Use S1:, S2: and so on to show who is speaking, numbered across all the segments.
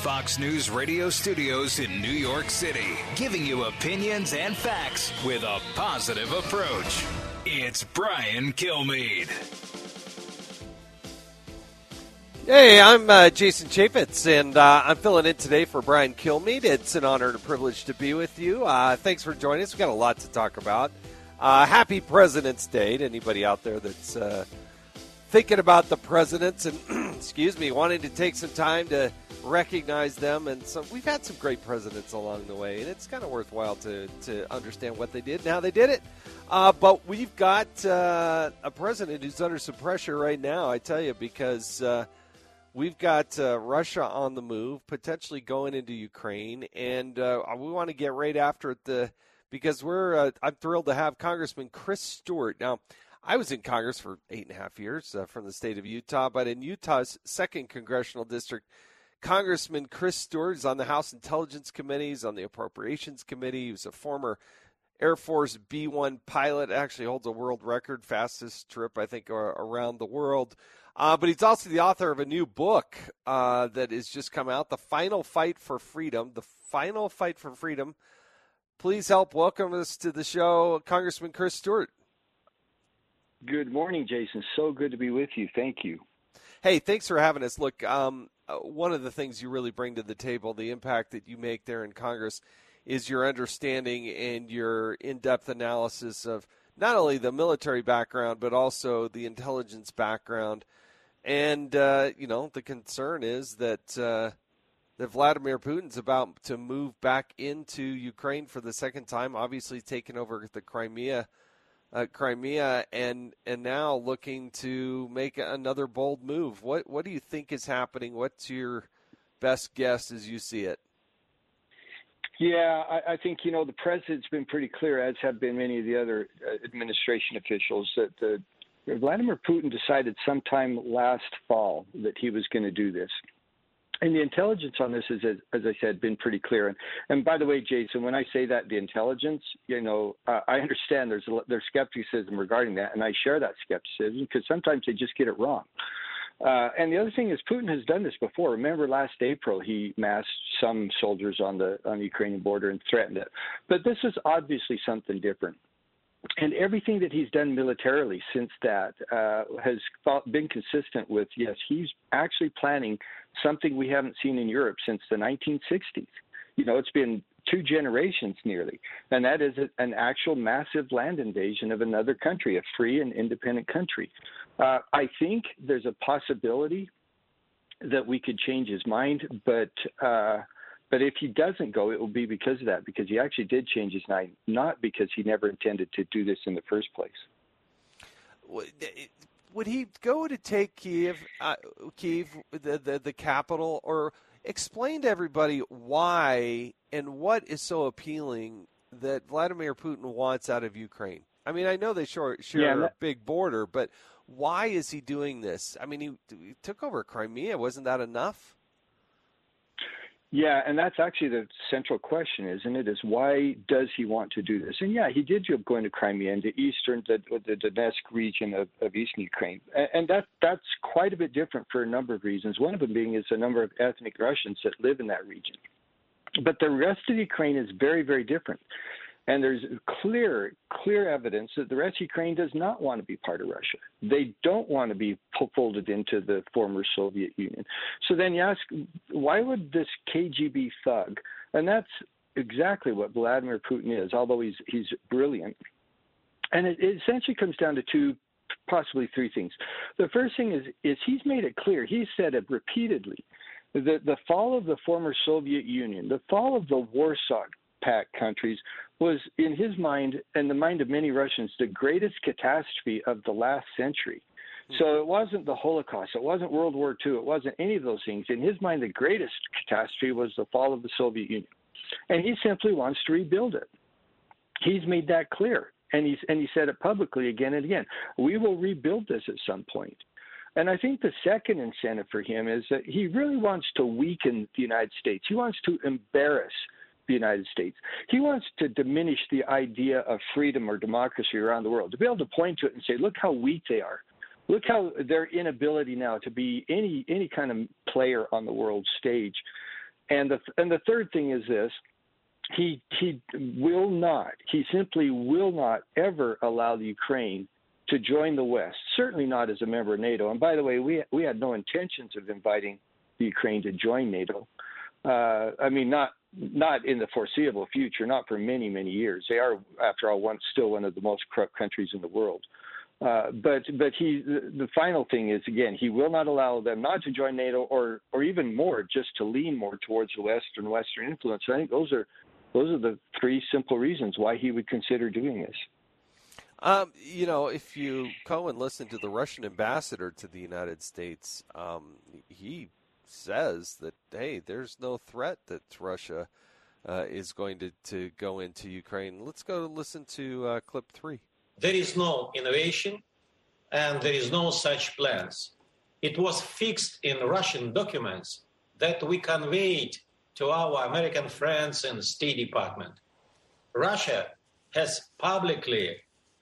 S1: Fox News radio studios in New York City, giving you opinions and facts with a positive approach. It's Brian Kilmeade.
S2: Hey, I'm uh, Jason Chaffetz, and uh, I'm filling in today for Brian Kilmeade. It's an honor and a privilege to be with you. Uh, thanks for joining us. We've got a lot to talk about. Uh, happy President's Day to anybody out there that's uh, thinking about the presidents and, excuse me, wanting to take some time to recognize them. And so we've had some great presidents along the way, and it's kind of worthwhile to, to understand what they did and how they did it. Uh, but we've got uh, a president who's under some pressure right now, I tell you, because uh, we've got uh, Russia on the move, potentially going into Ukraine, and uh, we want to get right after it. The because we're uh, I'm thrilled to have Congressman Chris Stewart now. I was in Congress for eight and a half years from the state of Utah, but in Utah's second congressional district, Congressman Chris Stewart is on the House Intelligence Committees, on the Appropriations Committee. He was a former Air Force B 1 pilot, actually holds a world record, fastest trip, I think, around the world. Uh, but he's also the author of a new book uh, that has just come out The Final Fight for Freedom. The Final Fight for Freedom. Please help welcome us to the show, Congressman Chris Stewart.
S3: Good morning, Jason. So good to be with you. Thank you.
S2: Hey, thanks for having us. Look, um, one of the things you really bring to the table, the impact that you make there in Congress, is your understanding and your in depth analysis of not only the military background, but also the intelligence background. And, uh, you know, the concern is that. Uh, that Vladimir Putin's about to move back into Ukraine for the second time, obviously taking over the Crimea uh, Crimea, and and now looking to make another bold move. What what do you think is happening? What's your best guess as you see it?
S3: Yeah, I, I think you know the president's been pretty clear, as have been many of the other uh, administration officials, that the Vladimir Putin decided sometime last fall that he was going to do this. And the intelligence on this is, as I said, been pretty clear. And, and by the way, Jason, when I say that the intelligence, you know, uh, I understand there's there's skepticism regarding that, and I share that skepticism because sometimes they just get it wrong. Uh, and the other thing is, Putin has done this before. Remember, last April he massed some soldiers on the on the Ukrainian border and threatened it. But this is obviously something different and everything that he's done militarily since that uh, has been consistent with yes, he's actually planning something we haven't seen in Europe since the 1960s. You know, it's been two generations nearly, and that is an actual massive land invasion of another country, a free and independent country. Uh, I think there's a possibility that we could change his mind, but. Uh, but if he doesn't go, it will be because of that, because he actually did change his mind, not because he never intended to do this in the first place.
S2: Would he go to take Kiev, uh, Kiev, the, the the capital, or explain to everybody why and what is so appealing that Vladimir Putin wants out of Ukraine? I mean, I know they share, share yeah, that, a big border, but why is he doing this? I mean, he, he took over Crimea. Wasn't that enough?
S3: Yeah, and that's actually the central question, isn't it? Is why does he want to do this? And yeah, he did go going to Crimea and the eastern, the, the Donetsk region of, of eastern Ukraine, and, and that that's quite a bit different for a number of reasons. One of them being is the number of ethnic Russians that live in that region. But the rest of Ukraine is very, very different. And there's clear, clear evidence that the rest of Ukraine does not want to be part of Russia. They don't want to be folded into the former Soviet Union. So then you ask, why would this KGB thug, and that's exactly what Vladimir Putin is, although he's he's brilliant. And it, it essentially comes down to two possibly three things. The first thing is is he's made it clear. He said it repeatedly. The the fall of the former Soviet Union, the fall of the Warsaw Pact countries was, in his mind and the mind of many Russians, the greatest catastrophe of the last century. Hmm. So it wasn't the Holocaust, it wasn't World War II, it wasn't any of those things. In his mind, the greatest catastrophe was the fall of the Soviet Union. And he simply wants to rebuild it. He's made that clear. And he's and he said it publicly again and again. We will rebuild this at some point. And I think the second incentive for him is that he really wants to weaken the United States. He wants to embarrass the United States. He wants to diminish the idea of freedom or democracy around the world, to be able to point to it and say, look how weak they are. Look how their inability now to be any any kind of player on the world stage. And the and the third thing is this he he will not he simply will not ever allow the Ukraine to join the West, certainly not as a member of NATO. And by the way, we we had no intentions of inviting the Ukraine to join NATO. Uh, I mean, not not in the foreseeable future, not for many many years. They are, after all, one still one of the most corrupt countries in the world. Uh, but but he the, the final thing is again he will not allow them not to join NATO or or even more just to lean more towards the Western Western influence. I think those are those are the three simple reasons why he would consider doing this.
S2: Um, you know, if you go and listen to the Russian ambassador to the United States, um, he says that hey, there's no threat that Russia uh, is going to, to go into Ukraine. Let's go listen to uh, clip three.
S4: There is no innovation, and there is no such plans. It was fixed in Russian documents that we conveyed to our American friends in the State Department. Russia has publicly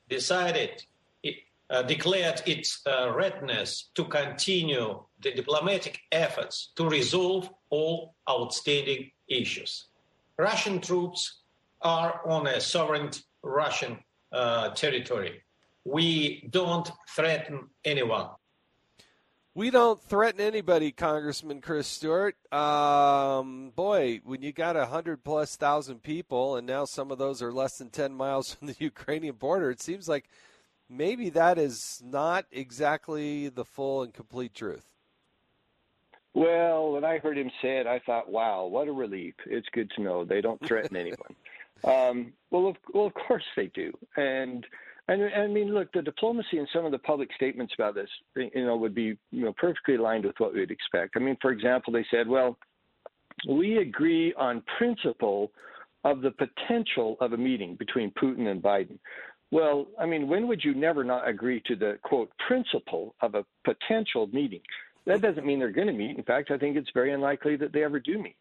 S4: decided, uh, declared its uh, readiness to continue the diplomatic efforts to resolve all outstanding issues. Russian troops are on a sovereign Russian uh, territory. We don't threaten anyone.
S2: We don't threaten anybody, Congressman Chris Stewart. Um, boy, when you got a hundred plus thousand people, and now some of those are less than ten miles from the Ukrainian border, it seems like maybe that is not exactly the full and complete truth.
S3: Well, when I heard him say it, I thought, "Wow, what a relief! It's good to know they don't threaten anyone." Um, well, of, well, of course they do, and and, and I mean, look, the diplomacy and some of the public statements about this, you know, would be you know perfectly aligned with what we'd expect. I mean, for example, they said, well, we agree on principle of the potential of a meeting between Putin and Biden. Well, I mean, when would you never not agree to the quote principle of a potential meeting? That doesn't mean they're going to meet. In fact, I think it's very unlikely that they ever do meet.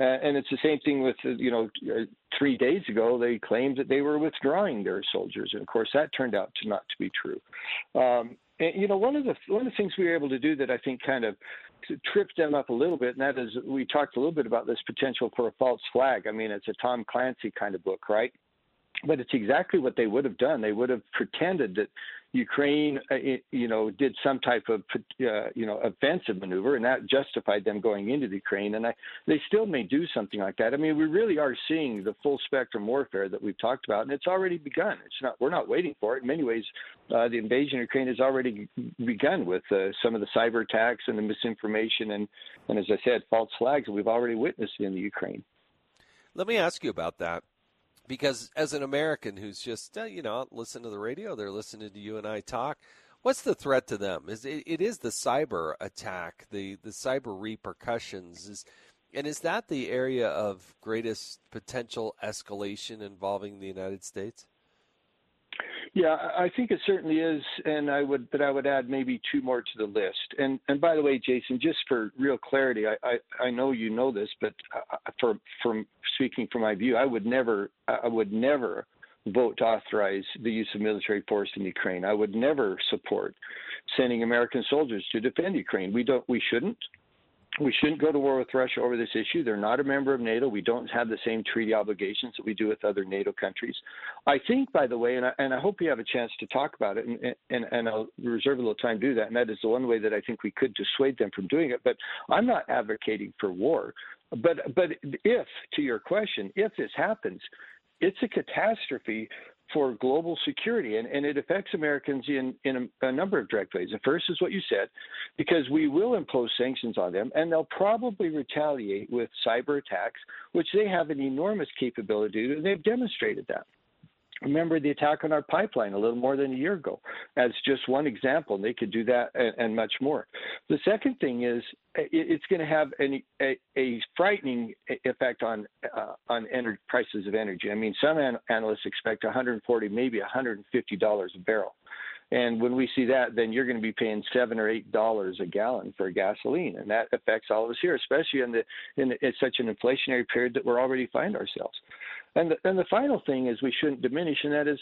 S3: Uh, and it's the same thing with, uh, you know, uh, three days ago they claimed that they were withdrawing their soldiers, and of course that turned out to not to be true. Um, and you know, one of the one of the things we were able to do that I think kind of tripped them up a little bit, and that is we talked a little bit about this potential for a false flag. I mean, it's a Tom Clancy kind of book, right? But it's exactly what they would have done. They would have pretended that Ukraine, uh, you know, did some type of, uh, you know, offensive maneuver, and that justified them going into the Ukraine. And I, they still may do something like that. I mean, we really are seeing the full spectrum warfare that we've talked about, and it's already begun. It's not, we're not waiting for it. In many ways, uh, the invasion of Ukraine has already begun with uh, some of the cyber attacks and the misinformation, and, and as I said, false flags that we've already witnessed in the Ukraine.
S2: Let me ask you about that because as an American who's just uh, you know listen to the radio, they're listening to you and I talk. What's the threat to them? Is it, it is the cyber attack, the the cyber repercussions is, and is that the area of greatest potential escalation involving the United States?
S3: Yeah, I think it certainly is, and I would, but I would add maybe two more to the list. And and by the way, Jason, just for real clarity, I I, I know you know this, but uh, for from speaking from my view, I would never I would never vote to authorize the use of military force in Ukraine. I would never support sending American soldiers to defend Ukraine. We don't we shouldn't we shouldn't go to war with Russia over this issue. They're not a member of NATO. We don't have the same treaty obligations that we do with other NATO countries. I think, by the way, and I, and I hope you have a chance to talk about it, and, and, and I'll reserve a little time to do that. And that is the one way that I think we could dissuade them from doing it. But I'm not advocating for war. But but if, to your question, if this happens, it's a catastrophe for global security, and, and it affects Americans in, in a, a, number of direct ways. The first is what you said, because we will impose sanctions on them, and they'll probably retaliate with cyber attacks, which they have an enormous capability to do, and they've demonstrated that. Remember the attack on our pipeline a little more than a year ago, as just one example. and They could do that and, and much more. The second thing is it's going to have an, a, a, frightening effect on uh, on prices of energy. I mean, some an- analysts expect 140, maybe 150 dollars a barrel. And when we see that, then you're going to be paying seven or eight dollars a gallon for gasoline, and that affects all of us here, especially in the in, the, such an inflationary period that we're already find ourselves. And the, and the final thing is we shouldn't diminish, and that is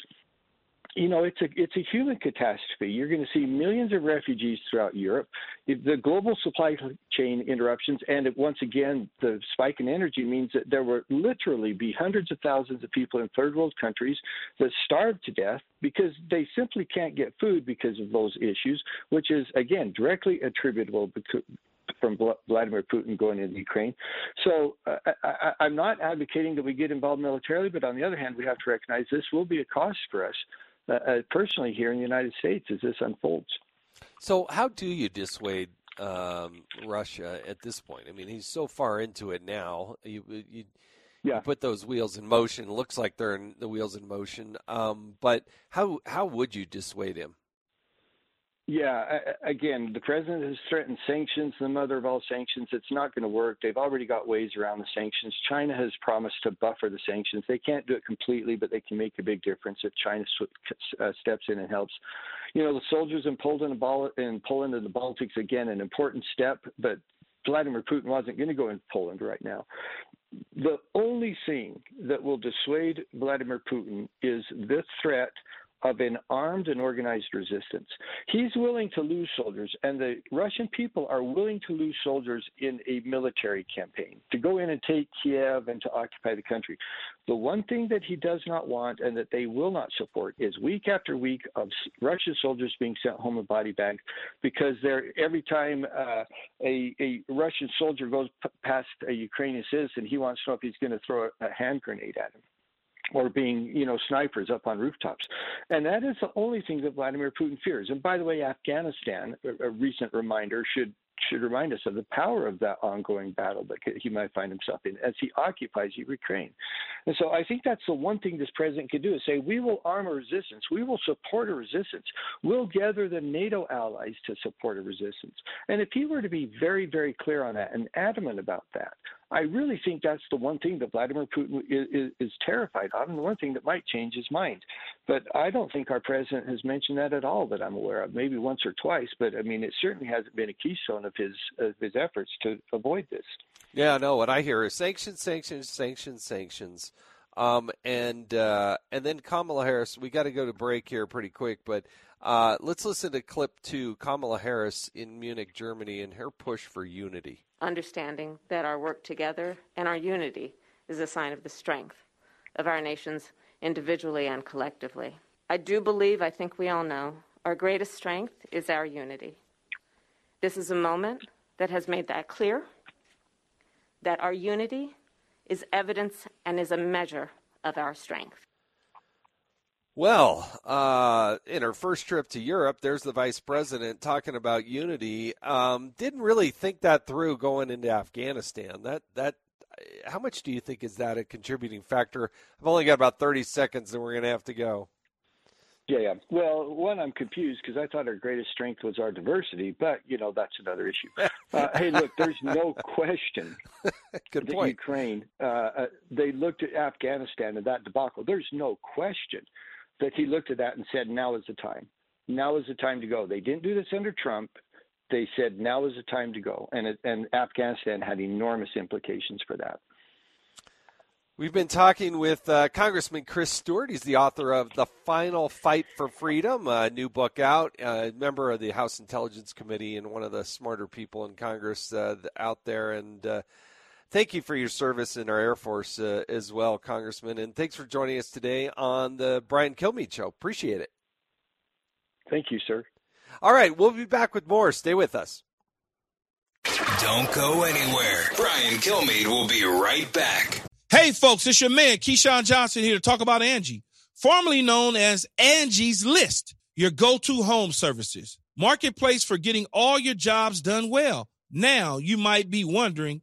S3: you know, it's a it's a human catastrophe. You're going to see millions of refugees throughout Europe. The global supply chain interruptions, and once again, the spike in energy means that there will literally be hundreds of thousands of people in third world countries that starve to death because they simply can't get food because of those issues, which is again directly attributable from Vladimir Putin going into Ukraine. So uh, I, am not advocating that we get involved militarily, but on the other hand, we have to recognize this will be a cost for us uh, uh, personally here in the United States as this unfolds.
S2: So, how do you dissuade um, Russia at this point? I mean, he's so far into it now. You, you, yeah. you put those wheels in motion. It looks like they're in the wheels in motion. Um, but how how would you dissuade him?
S3: Yeah, again, the president has threatened sanctions, the mother of all sanctions. It's not going to work. They've already got ways around the sanctions. China has promised to buffer the sanctions. They can't do it completely, but they can make a big difference if China uh, steps in and helps. You know, the soldiers in Poland, in Poland and the Baltics, again, an important step, but Vladimir Putin wasn't going to go into Poland right now. The only thing that will dissuade Vladimir Putin is this threat of an armed and organized resistance. He's willing to lose soldiers, and the Russian people are willing to lose soldiers in a military campaign to go in and take Kiev and to occupy the country. The one thing that he does not want and that they will not support is week after week of Russian soldiers being sent home in body bags because every time uh, a, a Russian soldier goes p- past a Ukrainian citizen, he wants to know if he's going to throw a hand grenade at him or being, you know, snipers up on rooftops. And that is the only thing that Vladimir Putin fears. And by the way, Afghanistan, a, a recent reminder, should should remind us of the power of that ongoing battle that he might find himself in as he occupies Ukraine. And so I think that's the one thing this president could do is say, we will arm a resistance. We will support a resistance. We'll gather the NATO allies to support a resistance. And if he were to be very, very clear on that and adamant about that, I really think that's the one thing that Vladimir Putin is, is, is, terrified of, and the one thing that might change his mind. But I don't think our president has mentioned that at all that I'm aware of. Maybe once or twice, but I mean, it certainly hasn't been a keystone of his of his efforts to avoid this.
S2: Yeah, no. What I hear is sanctions, sanctions, sanctions, sanctions. Um, and uh, and then Kamala Harris. We got to go to break here pretty quick, but uh, let's listen to clip two. Kamala Harris in Munich, Germany, and her push for unity
S5: understanding that our work together and our unity is a sign of the strength of our nations individually and collectively. I do believe, I think we all know, our greatest strength is our unity. This is a moment that has made that clear that our unity is evidence and is a measure of our strength.
S2: Well, uh, in her first trip to Europe, there's the vice president talking about unity. Um, didn't really think that through going into Afghanistan. That that how much do you think is that a contributing factor? I've only got about 30 seconds, and we're going to have to go.
S3: Yeah, yeah. Well, one, I'm confused because I thought our greatest strength was our diversity, but you know that's another issue. Uh, hey, look, there's no question
S2: Good
S3: that
S2: point.
S3: Ukraine. Uh, uh, they looked at Afghanistan and that debacle. There's no question that he looked at that and said, now is the time. Now is the time to go. They didn't do this under Trump. They said, now is the time to go. And, it, and Afghanistan had enormous implications for that.
S2: We've been talking with uh, Congressman Chris Stewart. He's the author of The Final Fight for Freedom, a new book out, a member of the House Intelligence Committee and one of the smarter people in Congress uh, out there. And uh, thank you for your service in our Air Force uh, as well, Congressman. And thanks for joining us today on the Brian Kilmeade Show. Appreciate it.
S3: Thank you, sir.
S2: All right, we'll be back with more. Stay with us.
S1: Don't go anywhere. Brian Kilmeade will be right back.
S6: Hey, folks, it's your man, Keyshawn Johnson, here to talk about Angie, formerly known as Angie's List, your go to home services. Marketplace for getting all your jobs done well. Now, you might be wondering,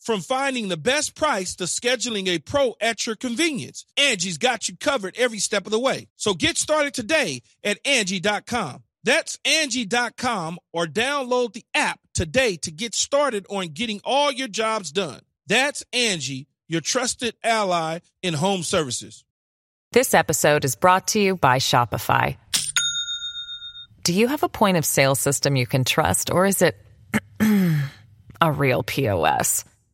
S6: From finding the best price to scheduling a pro at your convenience, Angie's got you covered every step of the way. So get started today at Angie.com. That's Angie.com or download the app today to get started on getting all your jobs done. That's Angie, your trusted ally in home services.
S7: This episode is brought to you by Shopify. Do you have a point of sale system you can trust, or is it a real POS?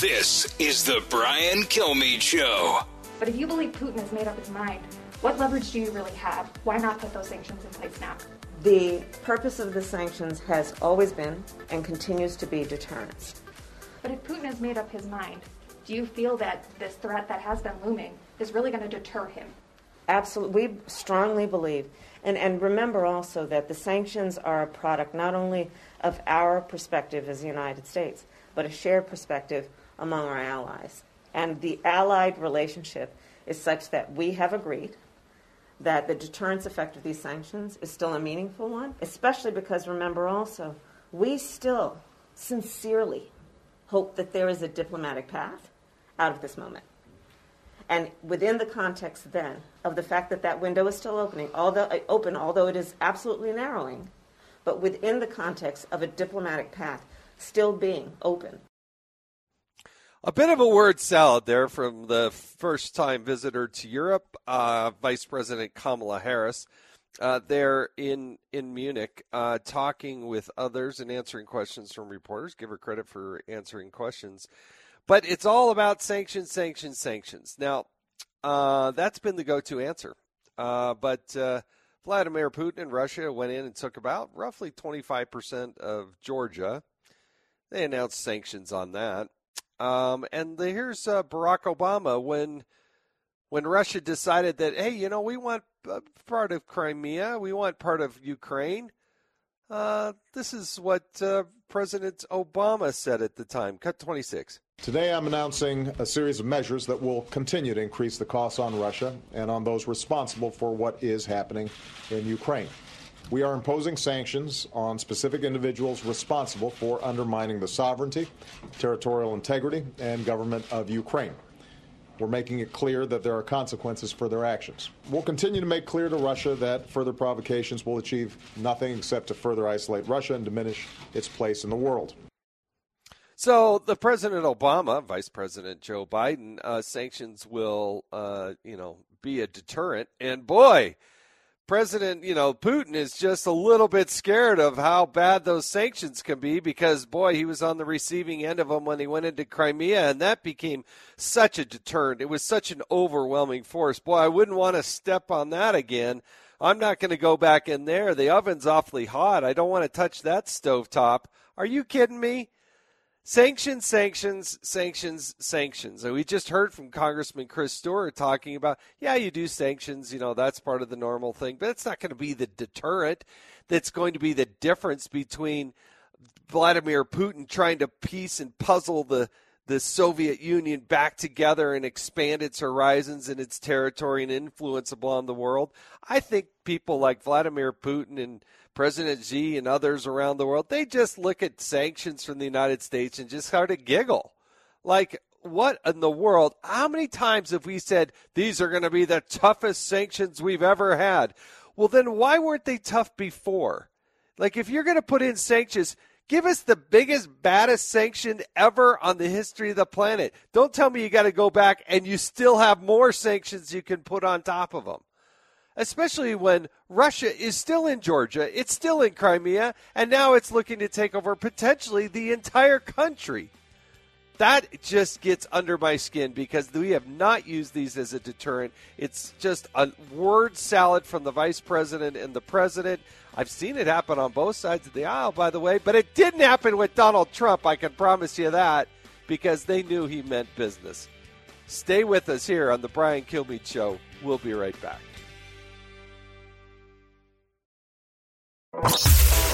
S1: This is the Brian Kilmeade Show.
S8: But if you believe Putin has made up his mind, what leverage do you really have? Why not put those sanctions in place now?
S9: The purpose of the sanctions has always been and continues to be deterrence.
S8: But if Putin has made up his mind, do you feel that this threat that has been looming is really going to deter him?
S9: Absolutely. We strongly believe. And, and remember also that the sanctions are a product not only of our perspective as the United States, but a shared perspective among our allies. And the allied relationship is such that we have agreed that the deterrence effect of these sanctions is still a meaningful one, especially because remember also, we still sincerely hope that there is a diplomatic path out of this moment. And within the context then of the fact that that window is still opening, although uh, open, although it is absolutely narrowing, but within the context of a diplomatic path still being open.
S2: A bit of a word salad there from the first time visitor to Europe, uh, Vice President Kamala Harris. Uh, there in in Munich, uh, talking with others and answering questions from reporters. Give her credit for answering questions, but it's all about sanctions, sanctions, sanctions. Now, uh, that's been the go-to answer. Uh, but uh, Vladimir Putin and Russia went in and took about roughly 25% of Georgia. They announced sanctions on that. Um, and the, here's uh, Barack Obama when when Russia decided that hey, you know, we want part of Crimea, we want part of Ukraine. Uh, this is what uh, President Obama said at the time. Cut 26.
S10: Today, I'm announcing a series of measures that will continue to increase the costs on Russia and on those responsible for what is happening in Ukraine. We are imposing sanctions on specific individuals responsible for undermining the sovereignty, territorial integrity, and government of Ukraine. We're making it clear that there are consequences for their actions. We'll continue to make clear to Russia that further provocations will achieve nothing except to further isolate Russia and diminish its place in the world.
S2: So the President Obama, Vice President Joe Biden, uh, sanctions will, uh, you know, be a deterrent. And boy, President, you know, Putin is just a little bit scared of how bad those sanctions can be because, boy, he was on the receiving end of them when he went into Crimea, and that became such a deterrent. It was such an overwhelming force. Boy, I wouldn't want to step on that again. I'm not going to go back in there. The oven's awfully hot. I don't want to touch that stove top. Are you kidding me? Sanctions, sanctions, sanctions, sanctions. And we just heard from Congressman Chris Stewart talking about, yeah, you do sanctions, you know, that's part of the normal thing, but it's not going to be the deterrent that's going to be the difference between Vladimir Putin trying to piece and puzzle the the Soviet Union back together and expand its horizons and its territory and influence upon the world. I think people like Vladimir Putin and President Xi and others around the world, they just look at sanctions from the United States and just start to giggle. Like, what in the world? How many times have we said these are going to be the toughest sanctions we've ever had? Well, then why weren't they tough before? Like, if you're going to put in sanctions, Give us the biggest, baddest sanction ever on the history of the planet. Don't tell me you got to go back and you still have more sanctions you can put on top of them. Especially when Russia is still in Georgia, it's still in Crimea, and now it's looking to take over potentially the entire country. That just gets under my skin because we have not used these as a deterrent. It's just a word salad from the vice president and the president. I've seen it happen on both sides of the aisle, by the way, but it didn't happen with Donald Trump. I can promise you that because they knew he meant business. Stay with us here on the Brian Kilmeade Show. We'll be right back.
S11: you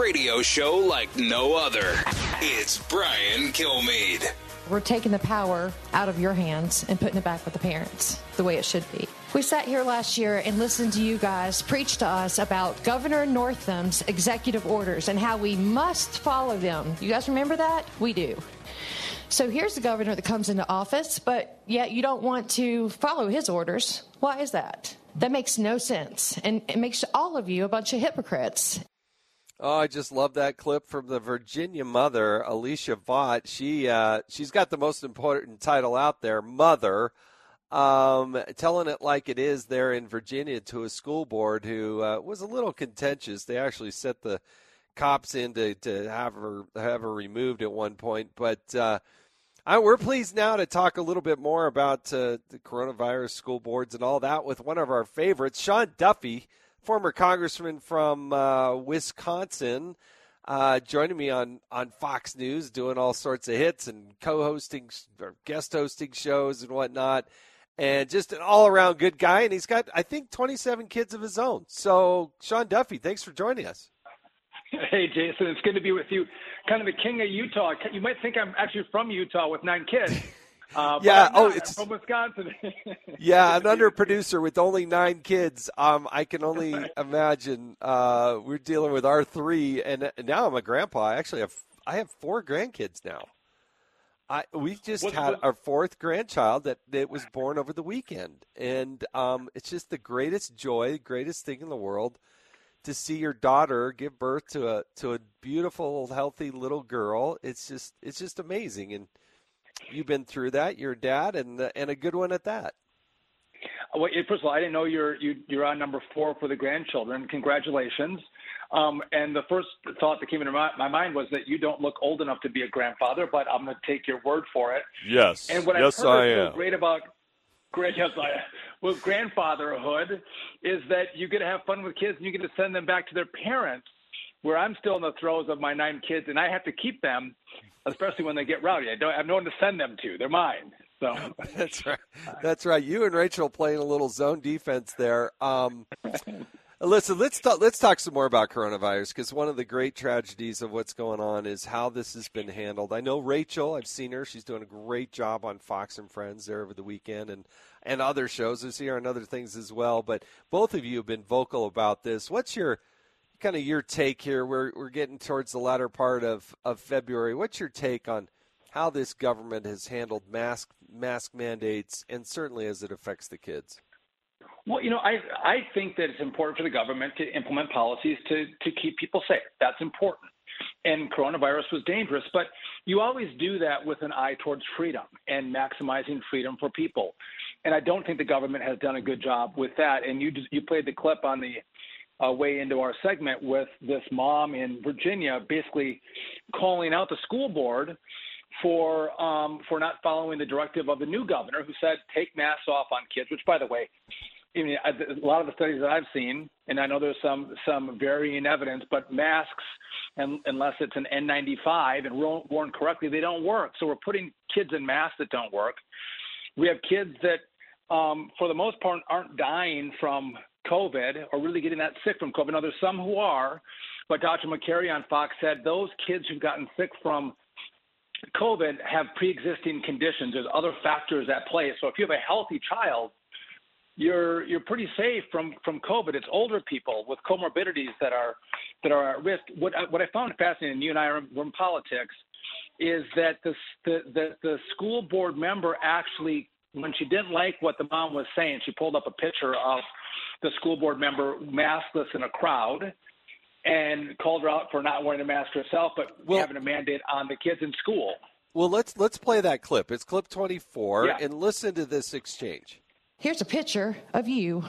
S1: Radio show like no other. It's Brian Kilmeade.
S12: We're taking the power out of your hands and putting it back with the parents the way it should be. We sat here last year and listened to you guys preach to us about Governor Northam's executive orders and how we must follow them. You guys remember that? We do. So here's the governor that comes into office, but yet you don't want to follow his orders. Why is that? That makes no sense. And it makes all of you a bunch of hypocrites.
S2: Oh, I just love that clip from the Virginia mother, Alicia Vaught. She uh, she's got the most important title out there, mother, um, telling it like it is there in Virginia to a school board who uh, was a little contentious. They actually set the cops in to, to have her have her removed at one point, but. Uh, I, we're pleased now to talk a little bit more about uh, the coronavirus, school boards, and all that with one of our favorites, Sean Duffy, former congressman from uh, Wisconsin, uh, joining me on, on Fox News, doing all sorts of hits and co-hosting or guest hosting shows and whatnot, and just an all-around good guy. And he's got, I think, 27 kids of his own. So, Sean Duffy, thanks for joining us.
S13: Hey, Jason, it's good to be with you. Kind of the king of Utah. You might think I'm actually from Utah with nine kids. Uh,
S2: yeah. Oh, it's
S13: from Wisconsin.
S2: yeah, an under producer with only nine kids. Um, I can only imagine. Uh, we're dealing with our three, and, and now I'm a grandpa. I actually have I have four grandkids now. I we just what, had what? our fourth grandchild that that was born over the weekend, and um, it's just the greatest joy, greatest thing in the world to see your daughter give birth to a to a beautiful, healthy little girl. It's just it's just amazing, and you've been through that. You're dad, and uh, and a good one at that.
S13: Well, first of all, I didn't know you're you, are you are on number four for the grandchildren. Congratulations. Um, and the first thought that came into my, my, mind was that you don't look old enough to be a grandfather, but I'm going to take your word for it.
S2: Yes.
S13: And what
S2: yes,
S13: I've heard
S2: I
S13: is
S2: am.
S13: So great about great yes, I well grandfatherhood is that you get to have fun with kids and you get to send them back to their parents. Where I'm still in the throes of my nine kids, and I have to keep them especially when they get rowdy. I don't I have no one to send them to. They're mine. So
S2: that's right. That's right. You and Rachel playing a little zone defense there. Um, listen, let's talk. Let's talk some more about coronavirus because one of the great tragedies of what's going on is how this has been handled. I know Rachel. I've seen her. She's doing a great job on Fox and Friends there over the weekend and and other shows. I see her on other things as well. But both of you have been vocal about this. What's your kind of your take here. We're we're getting towards the latter part of, of February. What's your take on how this government has handled mask mask mandates and certainly as it affects the kids?
S13: Well, you know, I I think that it's important for the government to implement policies to to keep people safe. That's important. And coronavirus was dangerous, but you always do that with an eye towards freedom and maximizing freedom for people. And I don't think the government has done a good job with that. And you just, you played the clip on the uh, way into our segment with this mom in Virginia basically calling out the school board for um, for not following the directive of the new governor, who said take masks off on kids. Which, by the way, I mean, a lot of the studies that I've seen, and I know there's some some varying evidence, but masks, and, unless it's an N95 and worn correctly, they don't work. So we're putting kids in masks that don't work. We have kids that, um, for the most part, aren't dying from COVID or really getting that sick from COVID. Now, there's some who are, but Dr. Makary on Fox said those kids who've gotten sick from COVID have pre-existing conditions. There's other factors at play. So if you have a healthy child, you're you're pretty safe from from COVID. It's older people with comorbidities that are that are at risk. What I, what I found fascinating, and you and I are in politics, is that the the, the school board member actually, when she didn't like what the mom was saying, she pulled up a picture of the school board member maskless in a crowd and called her out for not wearing a mask herself, but well, having a mandate on the kids in school.
S2: Well, let's let's play that clip. It's clip 24
S13: yeah.
S2: and listen to this exchange.
S12: Here's a picture of you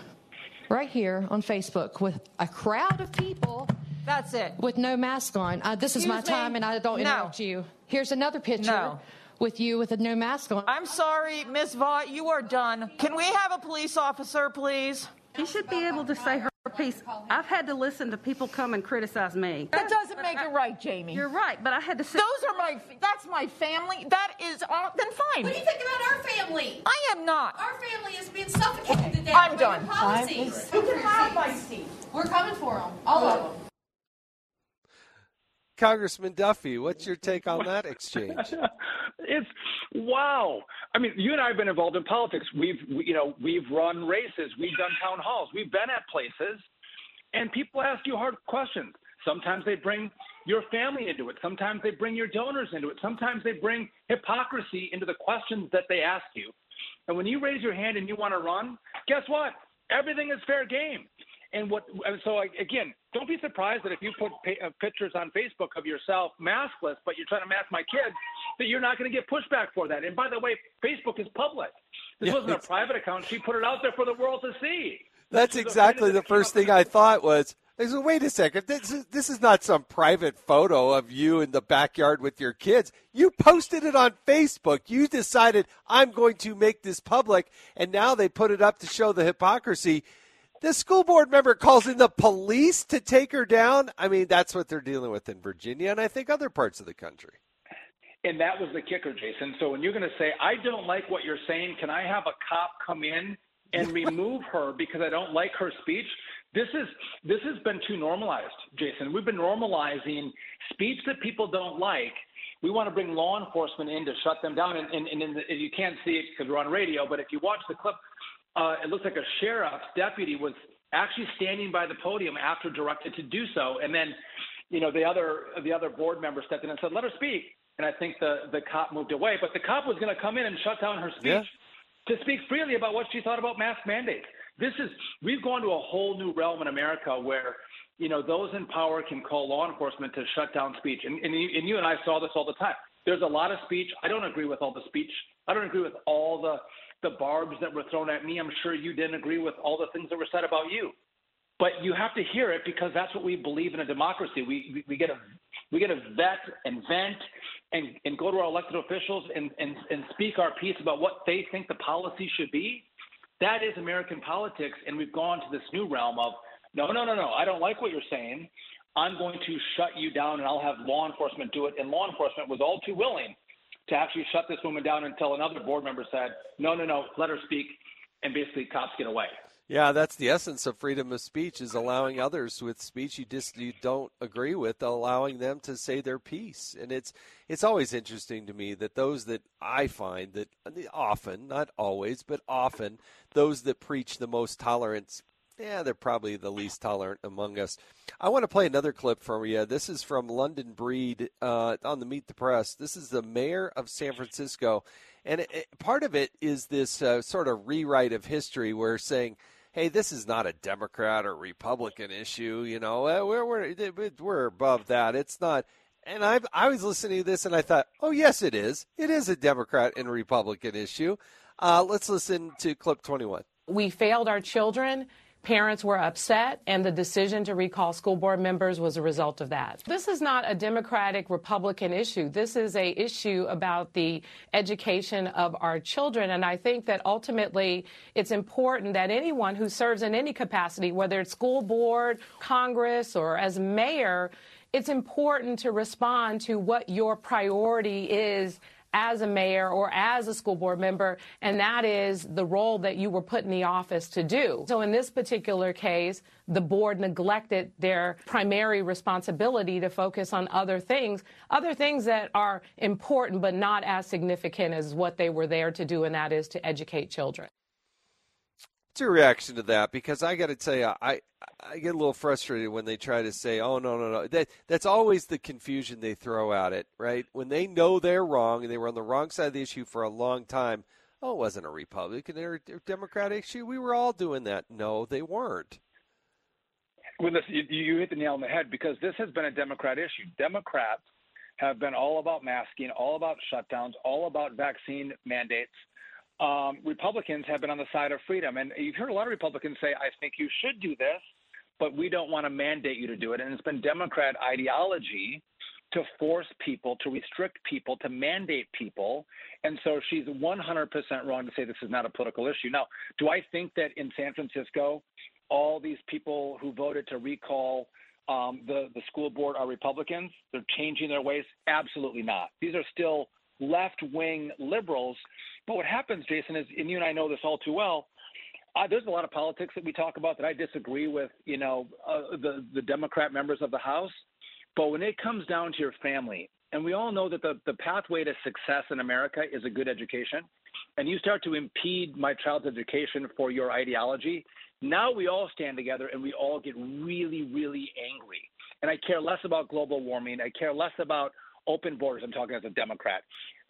S12: right here on Facebook with a crowd of people.
S14: That's it.
S12: With no mask on. Uh, this
S14: Excuse
S12: is my
S14: me?
S12: time and I don't
S14: no.
S12: interrupt you. Here's another picture.
S14: No.
S12: With you with a no mask on.
S14: I'm sorry, Miss Vaught, you are done. Can we have a police officer, please?
S15: You should be able to say her piece. I've had to listen to people come and criticize me.
S14: That doesn't make it right, Jamie.
S15: You're right, but I had to say.
S14: Those are my. That's my family. That is all. Then fine.
S16: What do you think about our family?
S14: I am not.
S16: Our family is being suffocated today.
S14: I'm done.
S16: your Policies.
S14: Who can have my seat?
S16: We're coming for them, all of them.
S2: Congressman Duffy, what's your take on that exchange?
S13: it's wow. I mean, you and I have been involved in politics. We've, we, you know, we've run races, we've done town halls, we've been at places, and people ask you hard questions. Sometimes they bring your family into it. Sometimes they bring your donors into it. Sometimes they bring hypocrisy into the questions that they ask you. And when you raise your hand and you want to run, guess what? Everything is fair game. And what? and So again, don't be surprised that if you put uh, pictures on Facebook of yourself maskless, but you're trying to mask my kids, that you're not going to get pushback for that. And by the way, Facebook is public. This yeah, wasn't a private account. She put it out there for the world to see.
S2: That's exactly the first thing I thought was. I said, wait a second. This is, this is not some private photo of you in the backyard with your kids. You posted it on Facebook. You decided, I'm going to make this public. And now they put it up to show the hypocrisy. The school board member calls in the police to take her down. I mean, that's what they're dealing with in Virginia and I think other parts of the country.
S13: And that was the kicker, Jason. So when you're going to say, I don't like what you're saying, can I have a cop come in and remove her because I don't like her speech? This is this has been too normalized, Jason. We've been normalizing speech that people don't like. We want to bring law enforcement in to shut them down, and, and, and, the, and you can't see it because we're on radio. But if you watch the clip, uh, it looks like a sheriff's deputy was actually standing by the podium after directed to do so, and then, you know, the other the other board member stepped in and said, "Let her speak." And I think the the cop moved away, but the cop was going to come in and shut down her speech yeah. to speak freely about what she thought about mask mandates. This is we've gone to a whole new realm in America where you know those in power can call law enforcement to shut down speech, and and you, and you and I saw this all the time. There's a lot of speech. I don't agree with all the speech. I don't agree with all the the barbs that were thrown at me. I'm sure you didn't agree with all the things that were said about you. But you have to hear it because that's what we believe in a democracy. We, we, we get a we get to vet and vent and, and go to our elected officials and, and, and speak our piece about what they think the policy should be. That is American politics, and we've gone to this new realm of no, no, no, no. I don't like what you're saying. I'm going to shut you down, and I'll have law enforcement do it. And law enforcement was all too willing to actually shut this woman down until another board member said, no, no, no, let her speak, and basically cops get away.
S2: Yeah, that's the essence of freedom of speech is allowing others with speech you just you don't agree with, allowing them to say their piece. And it's it's always interesting to me that those that I find that uh, often, not always, but often, those that preach the most tolerance yeah, they're probably the least tolerant among us. I want to play another clip from you. This is from London Breed uh, on the Meet the Press. This is the mayor of San Francisco. And it, it, part of it is this uh, sort of rewrite of history where saying, hey, this is not a Democrat or Republican issue. You know, uh, we're, we're, we're above that. It's not. And I, I was listening to this and I thought, oh, yes, it is. It is a Democrat and Republican issue. Uh, let's listen to clip 21.
S17: We failed our children Parents were upset, and the decision to recall school board members was a result of that. This is not a Democratic Republican issue. This is a issue about the education of our children, and I think that ultimately it's important that anyone who serves in any capacity, whether it's school board, Congress, or as mayor, it's important to respond to what your priority is as a mayor or as a school board member, and that is the role that you were put in the office to do. So in this particular case, the board neglected their primary responsibility to focus on other things, other things that are important but not as significant as what they were there to do, and that is to educate children.
S2: What's your reaction to that? Because I got to tell you, I I get a little frustrated when they try to say, "Oh no, no, no." That that's always the confusion they throw at it, right? When they know they're wrong and they were on the wrong side of the issue for a long time. Oh, it wasn't a Republican or a Democrat issue. We were all doing that. No, they weren't.
S13: Well, this, you, you hit the nail on the head because this has been a Democrat issue. Democrats have been all about masking, all about shutdowns, all about vaccine mandates um, Republicans have been on the side of freedom. And you've heard a lot of Republicans say, I think you should do this, but we don't want to mandate you to do it. And it's been Democrat ideology to force people, to restrict people, to mandate people. And so she's 100% wrong to say this is not a political issue. Now, do I think that in San Francisco, all these people who voted to recall um, the, the school board are Republicans? They're changing their ways? Absolutely not. These are still left wing liberals but what happens, Jason, is, and you and I know this all too well, uh, there's a lot of politics that we talk about that I disagree with, you know, uh, the, the Democrat members of the House. But when it comes down to your family, and we all know that the, the pathway to success in America is a good education, and you start to impede my child's education for your ideology, now we all stand together and we all get really, really angry. And I care less about global warming. I care less about open borders. I'm talking as a Democrat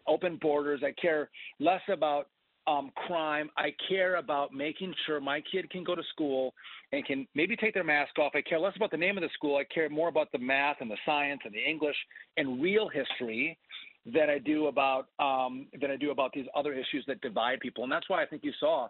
S13: open borders. I care less about um, crime. I care about making sure my kid can go to school and can maybe take their mask off. I care less about the name of the school. I care more about the math and the science and the English and real history than I do about um, than I do about these other issues that divide people. And that's why I think you saw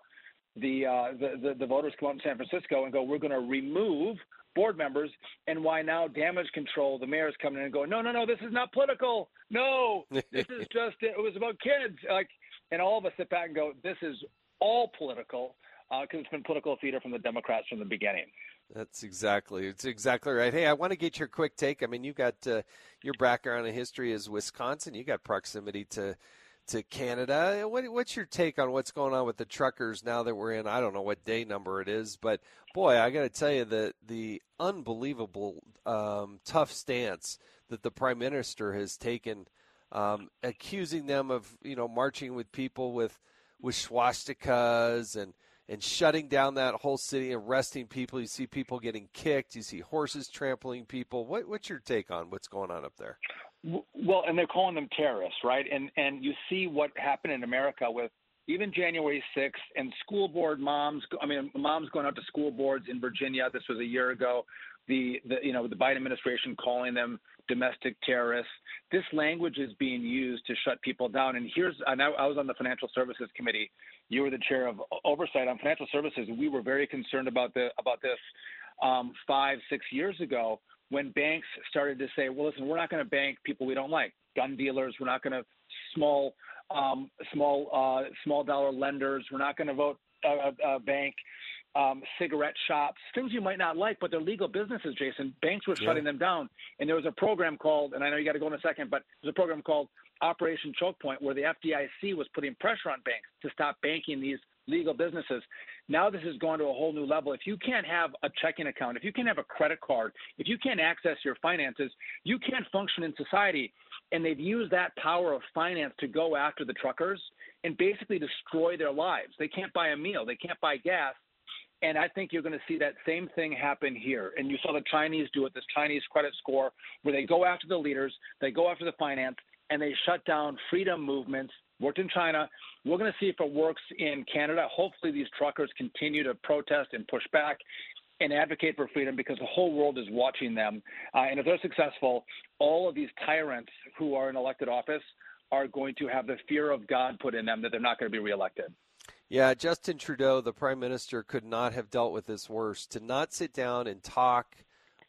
S13: the uh, the, the, the voters come out in San Francisco and go, we're going to remove board members, and why now damage control, the mayor's coming in and going, no, no, no, this is not political. No, this is just, it was about kids. Like, and all of us sit back and go, this is all political because uh, it's been political theater from the Democrats from the beginning.
S2: That's exactly. It's exactly right. Hey, I want to get your quick take. I mean, you got uh, your background in history as Wisconsin. You got proximity to to Canada. What, what's your take on what's going on with the truckers now that we're in? I don't know what day number it is, but boy, I got to tell you that the unbelievable um, tough stance that the prime minister has taken, um, accusing them of you know marching with people with with swastikas and and shutting down that whole city, arresting people. You see people getting kicked. You see horses trampling people. What, what's your take on what's going on up there?
S13: Well, and they're calling them terrorists, right? And and you see what happened in America with even January 6th and school board moms. I mean, moms going out to school boards in Virginia. This was a year ago. The, the you know the Biden administration calling them domestic terrorists. This language is being used to shut people down. And here's and I, I was on the Financial Services Committee. You were the chair of oversight on financial services. We were very concerned about the about this um, five six years ago when banks started to say, well, listen, we're not going to bank people we don't like, gun dealers, we're not going to small um, small uh, small dollar lenders, we're not going to vote uh, uh, bank um, cigarette shops, things you might not like, but they're legal businesses, Jason. Banks were yeah. shutting them down. And there was a program called, and I know you got to go in a second, but there's a program called Operation Choke Point where the FDIC was putting pressure on banks to stop banking these legal businesses. Now this has gone to a whole new level. If you can't have a checking account, if you can't have a credit card, if you can't access your finances, you can't function in society. And they've used that power of finance to go after the truckers and basically destroy their lives. They can't buy a meal, they can't buy gas. And I think you're going to see that same thing happen here. And you saw the Chinese do it, this Chinese credit score, where they go after the leaders, they go after the finance, and they shut down freedom movements worked in China. We're going to see if it works in Canada. Hopefully, these truckers continue to protest and push back and advocate for freedom because the whole world is watching them. Uh, and if they're successful, all of these tyrants who are in elected office are going to have the fear of God put in them that they're not going to be reelected.
S2: Yeah, Justin Trudeau, the prime minister, could not have dealt with this worse. To not sit down and talk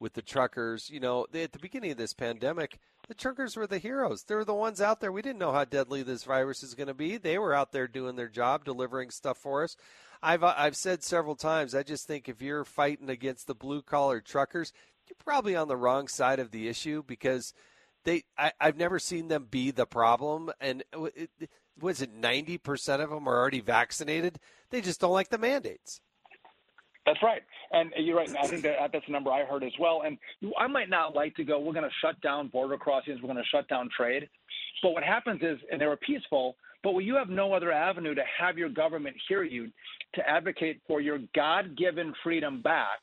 S2: with the truckers, you know, they, at the beginning of this pandemic, the truckers were the heroes. They were the ones out there. We didn't know how deadly this virus is going to be. They were out there doing their job, delivering stuff for us. I've uh, I've said several times. I just think if you're fighting against the blue collar truckers, you're probably on the wrong side of the issue because they I, have never seen them be the problem. And it, was it ninety percent of them are already vaccinated? They just don't like the mandates.
S13: That's right, and you're right. I think that that's a number I heard as well. And I might not like to go. We're going to shut down border crossings. We're going to shut down trade. But what happens is, and they were peaceful. But when you have no other avenue to have your government hear you, to advocate for your God-given freedom back,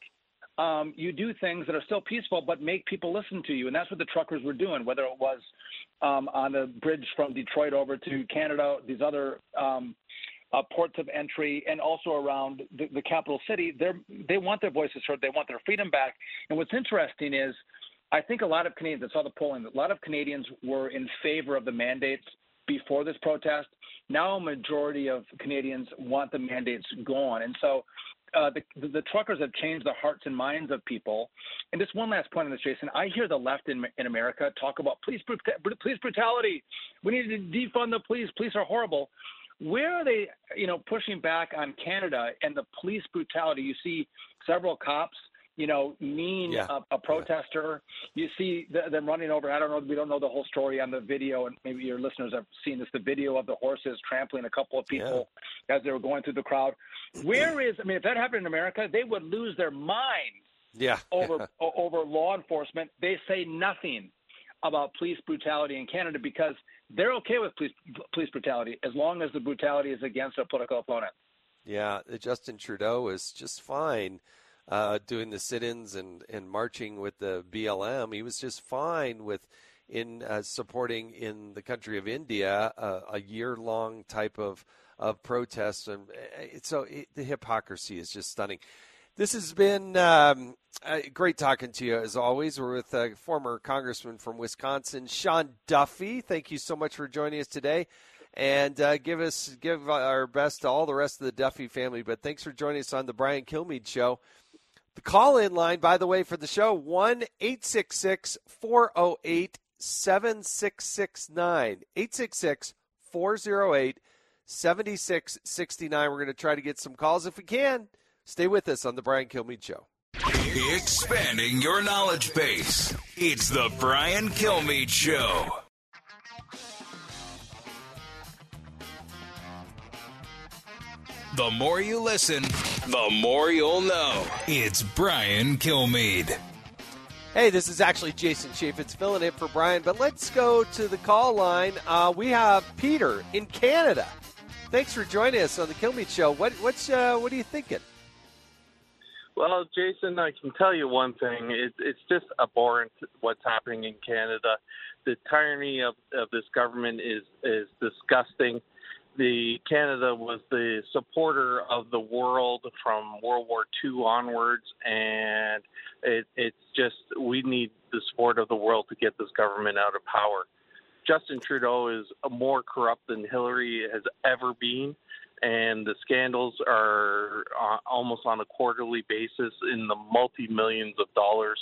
S13: um, you do things that are still peaceful, but make people listen to you. And that's what the truckers were doing, whether it was um, on the bridge from Detroit over to Canada, these other um, uh, ports of entry, and also around the, the capital city. They want their voices heard. They want their freedom back. And what's interesting is, I think a lot of Canadians. I saw the polling. A lot of Canadians were in favor of the mandates before this protest. Now a majority of Canadians want the mandates gone, and so uh, the, the, the, truckers have changed the hearts and minds of people. And just one last point on this, Jason. I hear the left in, in America talk about police, police brutality. We need to defund the police. Police are horrible. Where are they, you know, pushing back on Canada and the police brutality? You see several cops you know, mean yeah. a, a, protester. Yeah. You see the, them running over. I don't know. We don't know the whole story on the video, and maybe your listeners have seen this. The video of the horses trampling a couple of people yeah. as they were going through the crowd. Where is? I mean, if that happened in America, they would lose their minds.
S2: Yeah.
S13: over over law enforcement. They say nothing about police brutality in Canada because they're okay with police police brutality as long as the brutality is against a political opponent.
S2: Yeah, Justin Trudeau is just fine uh, doing the sit-ins and, and marching with the BLM. He was just fine with in uh, supporting in the country of India uh, a year-long type of of protests, and uh, so it, the hypocrisy is just stunning. This has been um, uh, great talking to you as always. We're with a former congressman from Wisconsin, Sean Duffy. Thank you so much for joining us today and uh, give us give our best to all the rest of the Duffy family. But thanks for joining us on the Brian Kilmeade Show. The call in line, by the way, for the show, 1 866 408 7669. 866 408 7669. We're going to try to get some calls if we can. Stay with us on The Brian Kilmeade Show.
S1: Expanding your knowledge base. It's The Brian Kilmeade Show. The more you listen, the more you'll know. It's Brian Kilmeade.
S2: Hey, this is actually Jason Chaffetz filling in for Brian, but let's go to the call line. Uh, we have Peter in Canada. Thanks for joining us on the Kilmeade Show. What what's uh, what are you thinking?
S18: Well, Jason, I can tell you one thing. It, it's just abhorrent what's happening in Canada. The tyranny of, of this government is is disgusting the Canada was the supporter of the world from World War II onwards, and it, it's just we need the support of the world to get this government out of power. Justin Trudeau is more corrupt than Hillary has ever been, and the scandals are uh, almost on a quarterly basis in the multi millions of dollars,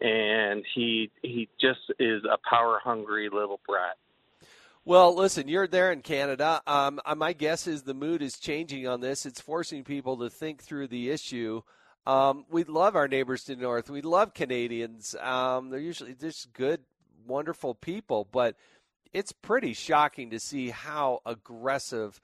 S18: and he he just is a power hungry little brat.
S2: Well, listen, you're there in Canada. Um, uh, my guess is the mood is changing on this. It's forcing people to think through the issue. Um, we love our neighbors to the north. We love Canadians. Um, they're usually just good, wonderful people, but it's pretty shocking to see how aggressive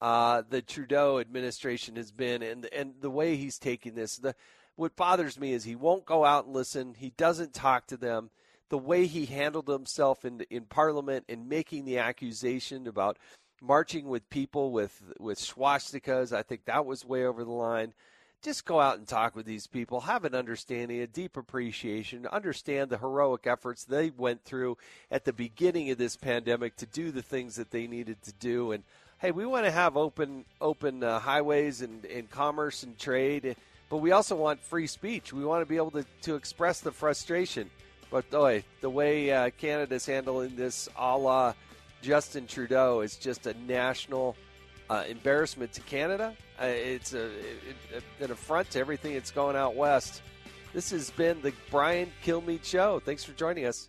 S2: uh, the Trudeau administration has been and and the way he's taking this. The, what bothers me is he won't go out and listen. He doesn't talk to them the way he handled himself in in Parliament and making the accusation about marching with people with with swastikas, I think that was way over the line. Just go out and talk with these people, have an understanding, a deep appreciation, understand the heroic efforts they went through at the beginning of this pandemic to do the things that they needed to do. And hey, we want to have open open uh, highways and, and commerce and trade, but we also want free speech. We want to be able to, to express the frustration. But boy, the way uh, Canada's handling this, a la Justin Trudeau, is just a national uh, embarrassment to Canada. Uh, it's a, it, an affront to everything that's going out west. This has been the Brian Kilmeade Show. Thanks for joining us.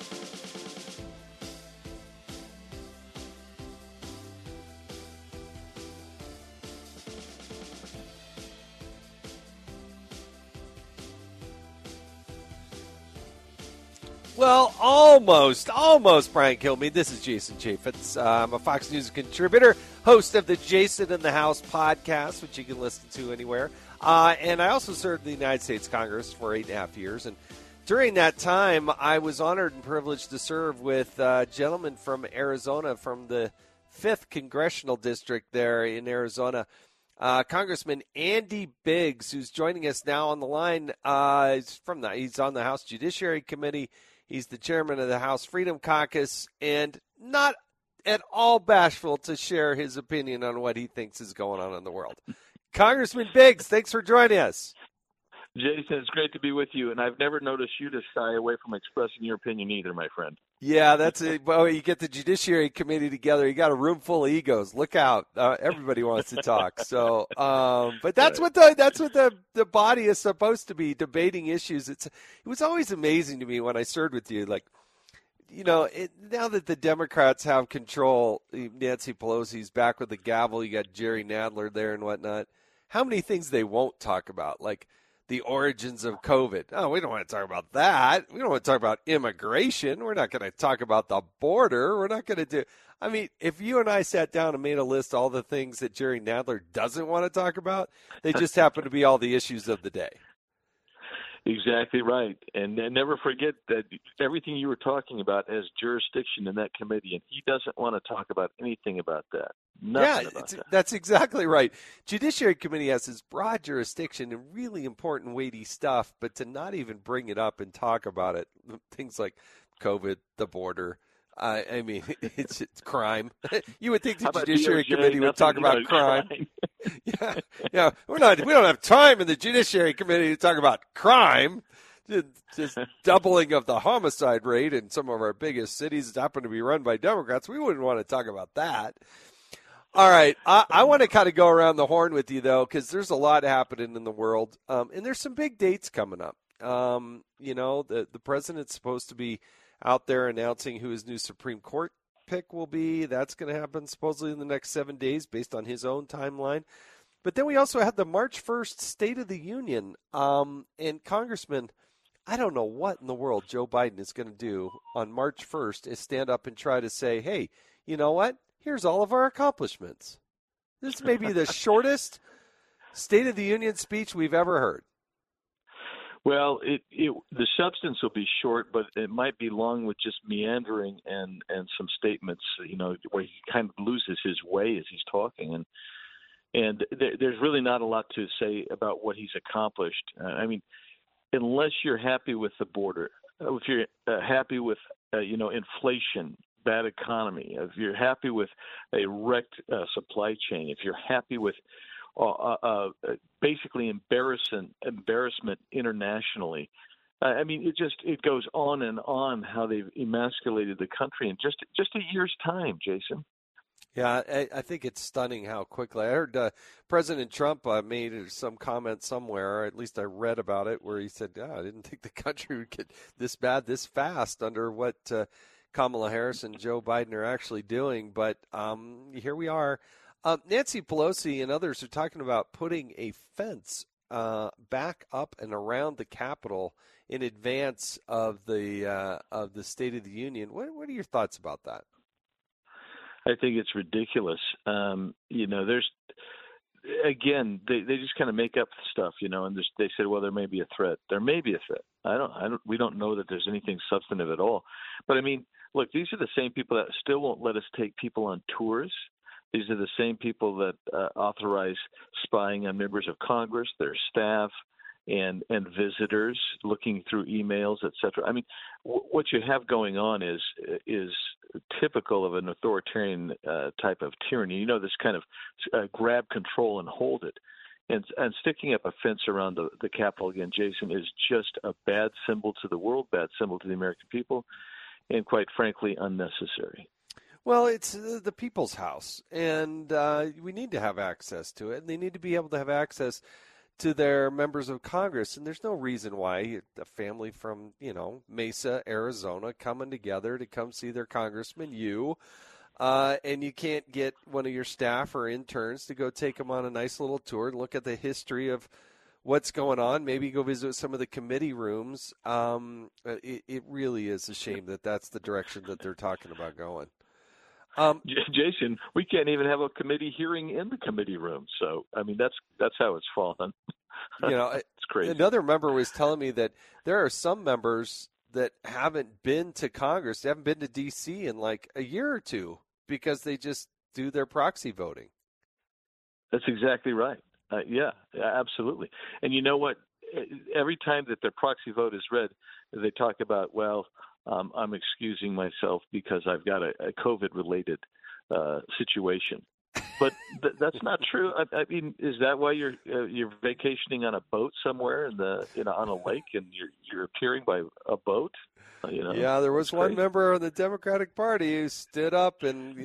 S2: Well, almost, almost, Brian Kilmeade. This is Jason Chaffetz. I'm a Fox News contributor, host of the Jason in the House podcast, which you can listen to anywhere. Uh, and I also served in the United States Congress for eight and a half years. And during that time, I was honored and privileged to serve with a gentleman from Arizona, from the 5th Congressional District there in Arizona. Uh, Congressman Andy Biggs, who's joining us now on the line. Uh, he's from the he's on the House Judiciary Committee. He's the chairman of the House Freedom Caucus, and not at all bashful to share his opinion on what he thinks is going on in the world. Congressman Biggs, thanks for joining us.
S19: Jason, it's great to be with you, and I've never noticed you to shy away from expressing your opinion either, my friend.
S2: Yeah, that's it. Well, you get the Judiciary Committee together. You got a room full of egos. Look out! Uh, everybody wants to talk. So, um, but that's what the that's what the the body is supposed to be debating issues. It's it was always amazing to me when I served with you, like. You know, it, now that the Democrats have control, Nancy Pelosi's back with the gavel. You got Jerry Nadler there and whatnot. How many things they won't talk about, like the origins of COVID. Oh, we don't want to talk about that. We don't want to talk about immigration. We're not going to talk about the border. We're not going to do. I mean, if you and I sat down and made a list of all the things that Jerry Nadler doesn't want to talk about, they just happen to be all the issues of the day.
S19: Exactly right. And never forget that everything you were talking about has jurisdiction in that committee, and he doesn't want to talk about anything about that. Nothing
S2: yeah,
S19: about that.
S2: that's exactly right. Judiciary Committee has this broad jurisdiction and really important, weighty stuff, but to not even bring it up and talk about it, things like COVID, the border, uh, I mean, it's, it's crime. you would think the Judiciary
S19: DOJ?
S2: Committee would talk about crime.
S19: crime.
S2: yeah, yeah. We're not. We don't have time in the Judiciary Committee to talk about crime. Just- Just doubling of the homicide rate in some of our biggest cities that happen to be run by Democrats. We wouldn't want to talk about that. All right, I, I want to kind of go around the horn with you though, because there's a lot happening in the world, um, and there's some big dates coming up. Um, you know, the the president's supposed to be out there announcing who his new Supreme Court pick will be. That's going to happen supposedly in the next seven days, based on his own timeline. But then we also had the March 1st State of the Union, um, and Congressman. I don't know what in the world Joe Biden is going to do on March 1st is stand up and try to say, hey, you know what? Here's all of our accomplishments. This may be the shortest State of the Union speech we've ever heard.
S19: Well, it, it the substance will be short, but it might be long with just meandering and and some statements, you know, where he kind of loses his way as he's talking, and and there, there's really not a lot to say about what he's accomplished. Uh, I mean, unless you're happy with the border, uh, if you're uh, happy with uh, you know inflation, bad economy, if you're happy with a wrecked uh, supply chain, if you're happy with uh, uh, uh, basically embarrassment embarrassment internationally. I mean, it just it goes on and on how they've emasculated the country in just just a year's time, Jason.
S2: Yeah, I, I think it's stunning how quickly. I heard uh, President Trump uh, made some comment somewhere, or at least I read about it, where he said, oh, "I didn't think the country would get this bad this fast under what uh, Kamala Harris and Joe Biden are actually doing." But um, here we are. Uh, Nancy Pelosi and others are talking about putting a fence uh, back up and around the Capitol in advance of the uh, of the State of the Union. What, what are your thoughts about that?
S19: I think it's ridiculous. Um, you know, there's again, they they just kind of make up stuff, you know, and they say, well, there may be a threat. There may be a threat. I don't, I don't, we don't know that there's anything substantive at all. But I mean, look, these are the same people that still won't let us take people on tours. These are the same people that uh, authorize spying on members of Congress, their staff, and and visitors looking through emails, etc. I mean, w- what you have going on is is typical of an authoritarian uh, type of tyranny. You know, this kind of uh, grab control and hold it. And, and sticking up a fence around the, the Capitol again, Jason, is just a bad symbol to the world, bad symbol to the American people, and quite frankly, unnecessary.
S2: Well, it's uh, the people's house, and uh, we need to have access to it, and they need to be able to have access to their members of Congress. And there's no reason why a family from, you know, Mesa, Arizona, coming together to come see their congressman, you, uh, and you can't get one of your staff or interns to go take them on a nice little tour and look at the history of what's going on. Maybe go visit some of the committee rooms. Um, it, it really is a shame that that's the direction that they're talking about going.
S19: Um, Jason, we can't even have a committee hearing in the committee room. So, I mean, that's that's how it's fallen.
S2: you know,
S19: it's crazy.
S2: Another member was telling me that there are some members that haven't been to Congress, they haven't been to D.C. in like a year or two because they just do their proxy voting.
S19: That's exactly right. Uh, yeah, absolutely. And you know what? Every time that their proxy vote is read, they talk about, well, um, I'm excusing myself because I've got a, a COVID-related uh, situation. But th- that's not true. I, I mean, is that why you're uh, you're vacationing on a boat somewhere in the you know on a lake and you're you're appearing by a boat? You know,
S2: yeah, there was one
S19: crazy.
S2: member of the Democratic Party who stood up and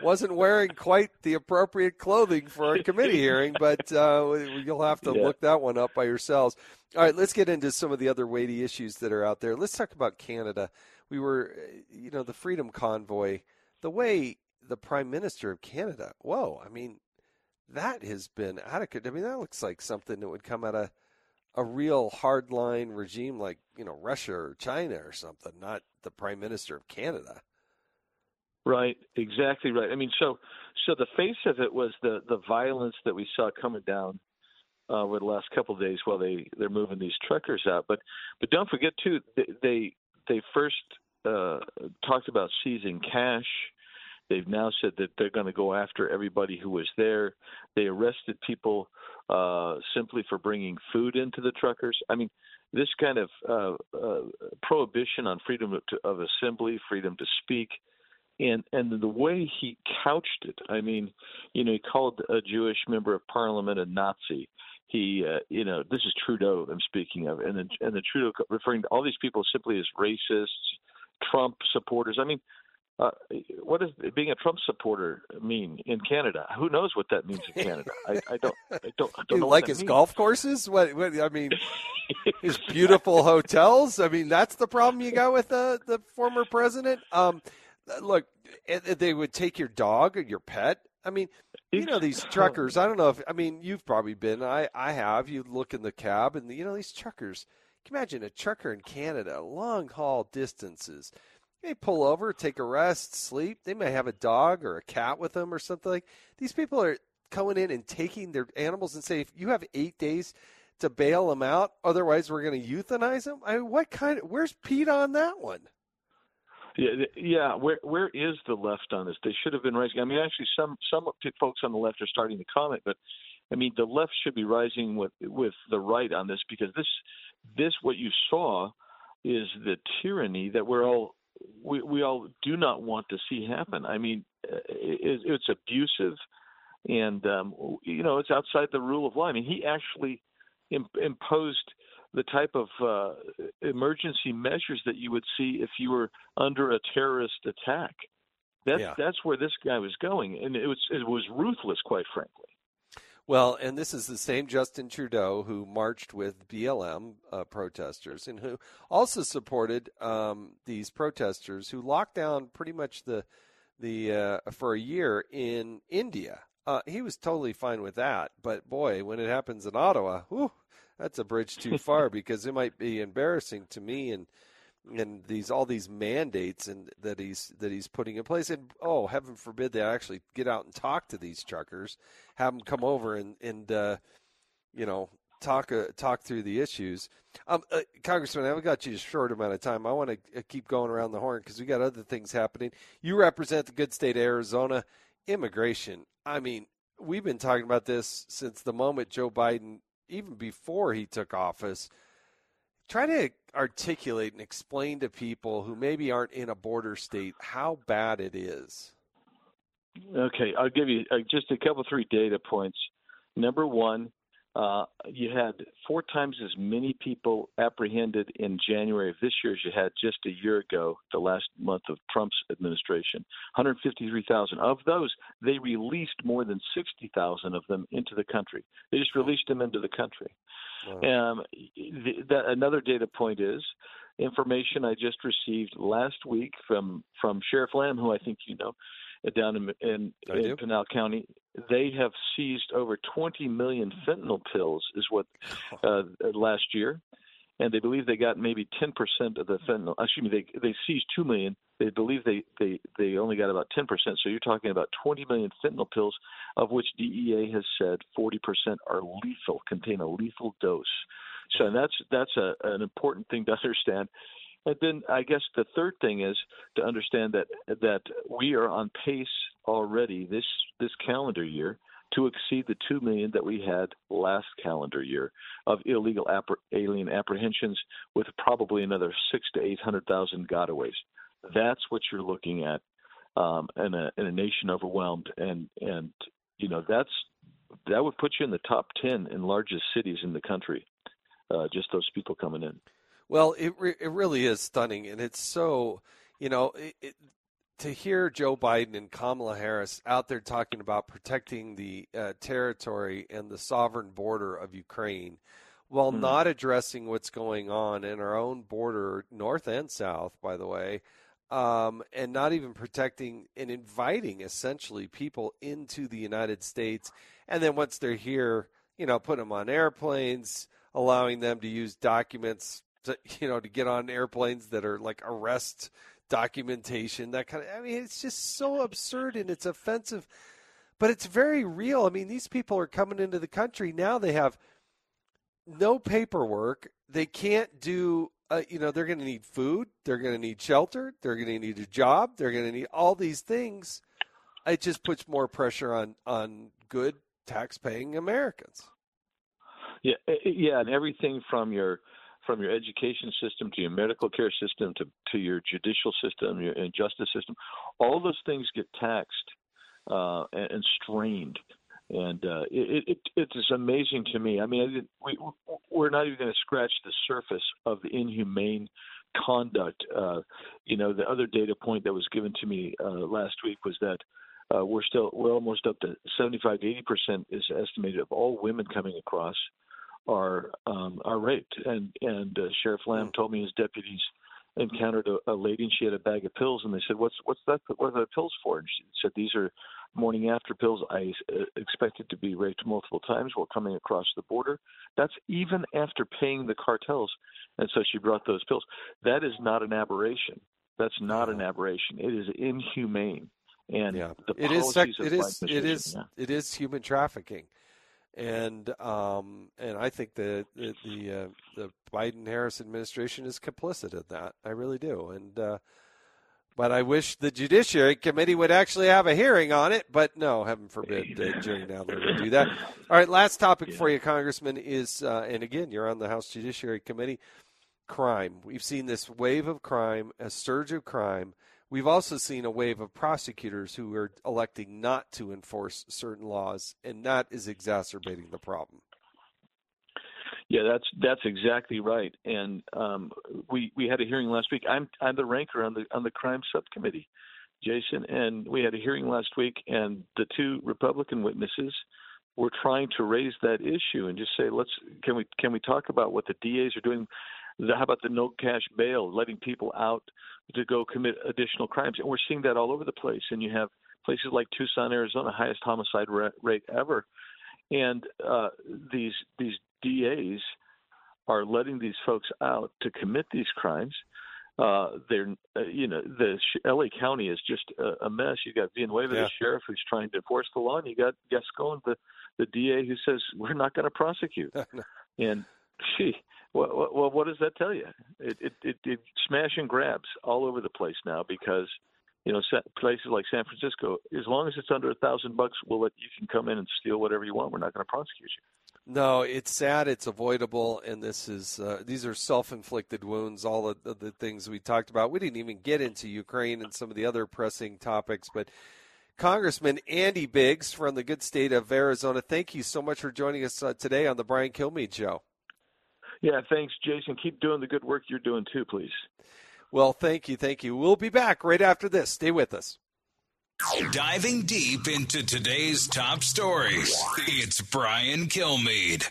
S2: wasn't wearing quite the appropriate clothing for a committee hearing, but uh, you'll have to
S19: Yeah.
S2: look that one up by yourselves. All right, let's get into some of the other weighty issues that are out there. Let's talk about Canada. We were, uh, you know, the Freedom Convoy, the way the Prime Minister of Canada, whoa, I mean, that has been adequate. I mean, that looks like something that would come out of a real hardline regime like, you know, Russia or China or something, not the Prime Minister of Canada.
S19: Right, exactly right. I mean, so so the face of it was the the violence that we saw coming down uh, over the last couple of days while they they're moving these truckers out. But but don't forget too, they they, they first uh, talked about seizing cash. They've now said that they're going to go after everybody who was there. They arrested people uh, simply for bringing food into the truckers. I mean, this kind of uh, uh, prohibition on freedom of, to, of assembly, freedom to speak, and and the way he couched it, I mean, you know, he called a Jewish member of parliament a Nazi. He, uh, you know, this is Trudeau I'm speaking of, and then and the Trudeau referring to all these people simply as racists, Trump supporters. I mean, uh, what does being a Trump supporter mean in Canada? Who knows what that means in Canada? I, I don't, I don't, I don't
S2: like his
S19: means.
S2: golf courses? What, what? I mean, his beautiful hotels. I mean, that's the problem you got with the the former president. Um, look, eh, eh, they would take your dog or your pet. I mean, you know these truckers. I don't know if I mean you've probably been. I I have. You look in the cab, and you know these truckers. Can imagine a trucker in Canada, long haul distances. They pull over, take a rest, sleep. They may have a dog or a cat with them or something like. These people are coming in and taking their animals and say, if you have eight days to bail them out, otherwise we're going to euthanize them. I mean, what kind of? Where's PETA on that one?
S19: Yeah, yeah. Where where is the left on this? They should have been rising. I mean, actually, some some folks on the left are starting to comment, but I mean, the left should be rising with with the right on this because this this what you saw is the tyranny that we're all we we all do not want to see happen. I mean, it, it's abusive, and um, you know, it's outside the rule of law. I mean, he actually Im- imposed the type of uh, emergency measures that you would see if you were under a terrorist attack. That's
S2: Yeah.
S19: that's where this guy was going, and it was it was ruthless, quite frankly.
S2: Well, and this is the same Justin Trudeau who marched with BLM uh, protesters and who also supported um, these protesters who locked down pretty much the the uh, for a year in India. Uh, he was totally fine with that, but boy, when it happens in Ottawa, whew, that's a bridge too far because it might be embarrassing to me and and these all these mandates and that he's that he's putting in place. And oh heaven forbid they actually get out and talk to these truckers have them come over and and uh, you know talk uh, talk through the issues. Um, uh, congressman i've got you a short amount of time. I want to uh, keep going around the horn because we got other things happening. You represent the good state of arizona. Immigration. I mean we've been talking about this since the moment joe biden even before he took office. Try to articulate and explain to people who maybe aren't in a border state how bad it is.
S19: Okay, I'll give you uh, just a couple, three data points. Number one, uh, you had four times as many people apprehended in January of this year as you had just a year ago, the last month of Trump's administration. 153,000. Of those, they released more than 60,000 of them into the country. They just released them into the country. Wow. Um, the, the, another data point is information I just received last week from from Sheriff Lamb, who I think you know, down in, in, in Pinal County. They have seized over 20 million fentanyl pills, is what uh, last year, and they believe they got maybe 10% of the fentanyl. Excuse me, they they seized two million. They believe they they they only got about 10%. So you're talking about 20 million fentanyl pills, of which DEA has said 40% are lethal, contain a lethal dose. So that's that's a, an important thing to understand. And then I guess the third thing is to understand that that we are on pace already this this calendar year to exceed the two million that we had last calendar year of illegal alien apprehensions, with probably another six to eight hundred thousand gotaways. That's what you're looking at um, in a in a nation overwhelmed, and and you know that's that would put you in the top ten in largest cities in the country. Uh, just those people coming in.
S2: Well, it re- it really is stunning, and it's so you know it, it, to hear Joe Biden and Kamala Harris out there talking about protecting the uh, territory and the sovereign border of Ukraine, while mm not addressing what's going on in our own border, north and south, by the way. Um, and not even protecting and inviting essentially people into the United States. And then once they're here, you know, put them on airplanes, allowing them to use documents to, you know, to get on airplanes that are like arrest documentation, that kind of. I mean, it's just so absurd and it's offensive, but it's very real. I mean, these people are coming into the country now. They have no paperwork. They can't do. Uh, you know, they're going to need food. They're going to need shelter. They're going to need a job. They're going to need all these things. It just puts more pressure on on good tax-paying Americans.
S19: Yeah, yeah, and everything from your from your education system to your medical care system to, to your judicial system your justice system, all those things get taxed uh, and, and strained. And uh, it, it, it is amazing to me. I mean, we, we're not even going to scratch the surface of the inhumane conduct. Uh, you know, the other data point that was given to me uh, last week was that uh, we're still we're almost up to 75 to 80 percent is estimated of all women coming across are um, are raped. And and uh, Sheriff Lamb told me his deputies encountered a, a lady and she had a bag of pills and they said what's what's that what are the pills for? And she said these are morning after pills. I uh, expected to be raped multiple times while coming across the border. That's even after paying the cartels. And so she brought those pills. That is not an aberration. That's not an aberration. It is inhumane. And
S2: yeah.
S19: the
S2: it is
S19: sec-
S2: it is it is
S19: yeah.
S2: it is human trafficking and um, and I think the the the, uh, the Biden Harris administration is complicit in that. I really do, and uh, but I wish the Judiciary Committee would actually have a hearing on it. But no, heaven forbid uh, Jerry Nadler would do that. All right, last topic for you, Congressman, is uh, and again you're on the House Judiciary Committee. Crime. We've seen this wave of crime, a surge of crime We've also seen a wave of prosecutors who are electing not to enforce certain laws, and that is exacerbating the problem.
S19: Yeah, that's that's exactly right. And um, we we had a hearing last week. I'm I'm the ranker on the on the crime subcommittee, Jason, and we had a hearing last week, and the two Republican witnesses were trying to raise that issue and just say, let's can we can we talk about what the DAs are doing? How about the no cash bail, letting people out to go commit additional crimes? And we're seeing that all over the place. And you have places like Tucson, Arizona, highest homicide rate ever, and uh, these these DAs are letting these folks out to commit these crimes. Uh, they're, uh, you know, the LA County is just a, a mess. You got Villanueva,
S2: Yeah.
S19: the sheriff, who's trying to enforce the law, and you got Gascon, the the DA, who says we're not going to prosecute. and gee, well, well, what does that tell you? It, it it it smash and grabs all over the place now because you know places like San Francisco, as long as it's under a thousand bucks, we'll let you can come in and steal whatever you want. We're not going to prosecute you.
S2: No, it's sad. It's avoidable, and this is uh, these are self-inflicted wounds. All of the, things we talked about. We didn't even get into Ukraine and some of the other pressing topics, but Congressman Andy Biggs from the good state of Arizona. Thank you so much for joining us uh, today on the Brian Kilmeade Show.
S19: Yeah, thanks, Jason. Keep doing the good work you're doing too, please.
S2: Well, thank you, thank you. We'll be back right after this. Stay with us.
S1: Diving deep into today's top stories, it's Brian Kilmeade.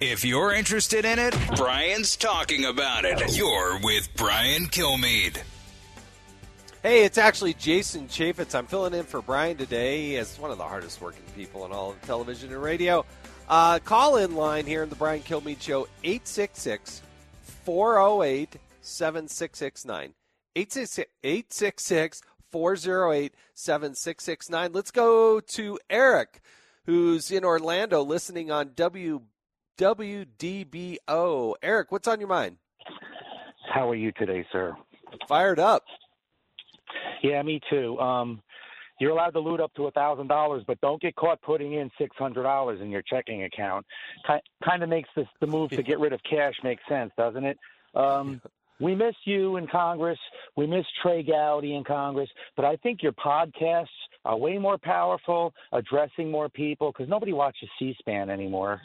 S1: If you're interested in it, Brian's talking about it. You're with Brian Kilmeade.
S2: Hey, it's actually Jason Chaffetz. I'm filling in for Brian today. He is one of the hardest working people in all of television and radio. Uh, call in line here in the Brian Kilmeade Show 866 408 7669. 866 408 7669. Let's go to Eric, who's in Orlando listening on W WDBO. Eric, what's on your mind?
S20: How are you today, sir?
S2: Fired up.
S20: Yeah, me too. Um, you're allowed to loot up to a thousand dollars, but don't get caught putting in six hundred dollars in your checking account. Kind of makes this the move to get rid of cash make sense, doesn't it? Um, we miss you in Congress. We miss Trey Gowdy in Congress, but I think your podcasts are way more powerful, addressing more people because nobody watches C-SPAN anymore.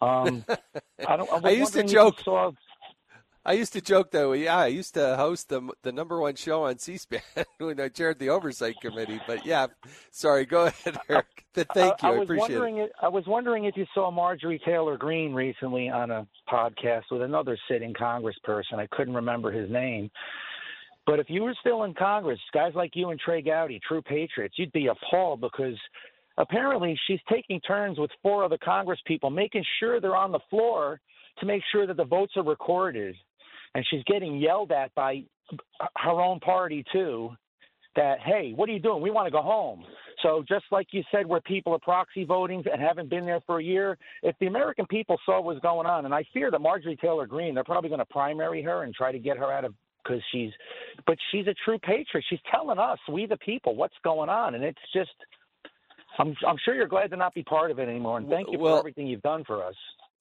S20: Um, I don't. I,
S2: I used to joke. Saw... I used to joke though. Yeah, I used to host the the number one show on C-SPAN when I chaired the oversight committee. But yeah, sorry. Go ahead, Eric. Thank you.
S20: I, I,
S2: I appreciate
S20: wondering
S2: it.
S20: I was wondering if you saw Marjorie Taylor Greene recently on a podcast with another sitting Congressperson. I couldn't remember his name. But if you were still in Congress, guys like you and Trey Gowdy, true patriots, you'd be appalled because apparently she's taking turns with four other Congress people, making sure they're on the floor to make sure that the votes are recorded. And she's getting yelled at by her own party, too, that, hey, what are you doing? We want to go home. So, just like you said, where people are proxy voting and haven't been there for a year, if the American people saw what was going on, and I fear that Marjorie Taylor Greene, they're probably going to primary her and try to get her out of because she's, but she's a true patriot. She's telling us, we the people, what's going on. And it's just, I'm, I'm sure you're glad to not be part of it anymore, and thank you
S2: well,
S20: for everything you've done for us.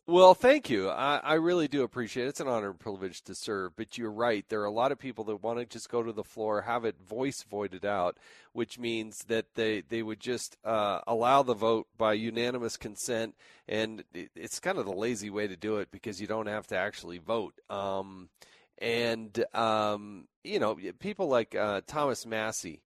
S2: Well, thank you. I, I, really do appreciate it. It's an honor and privilege to serve. But you're right. There are a lot of people that want to just go to the floor, have it voice voided out, which means that they, they would just uh, allow the vote by unanimous consent. And it's kind of the lazy way to do it because you don't have to actually vote. Um, and, um, you know, people like uh, Thomas Massie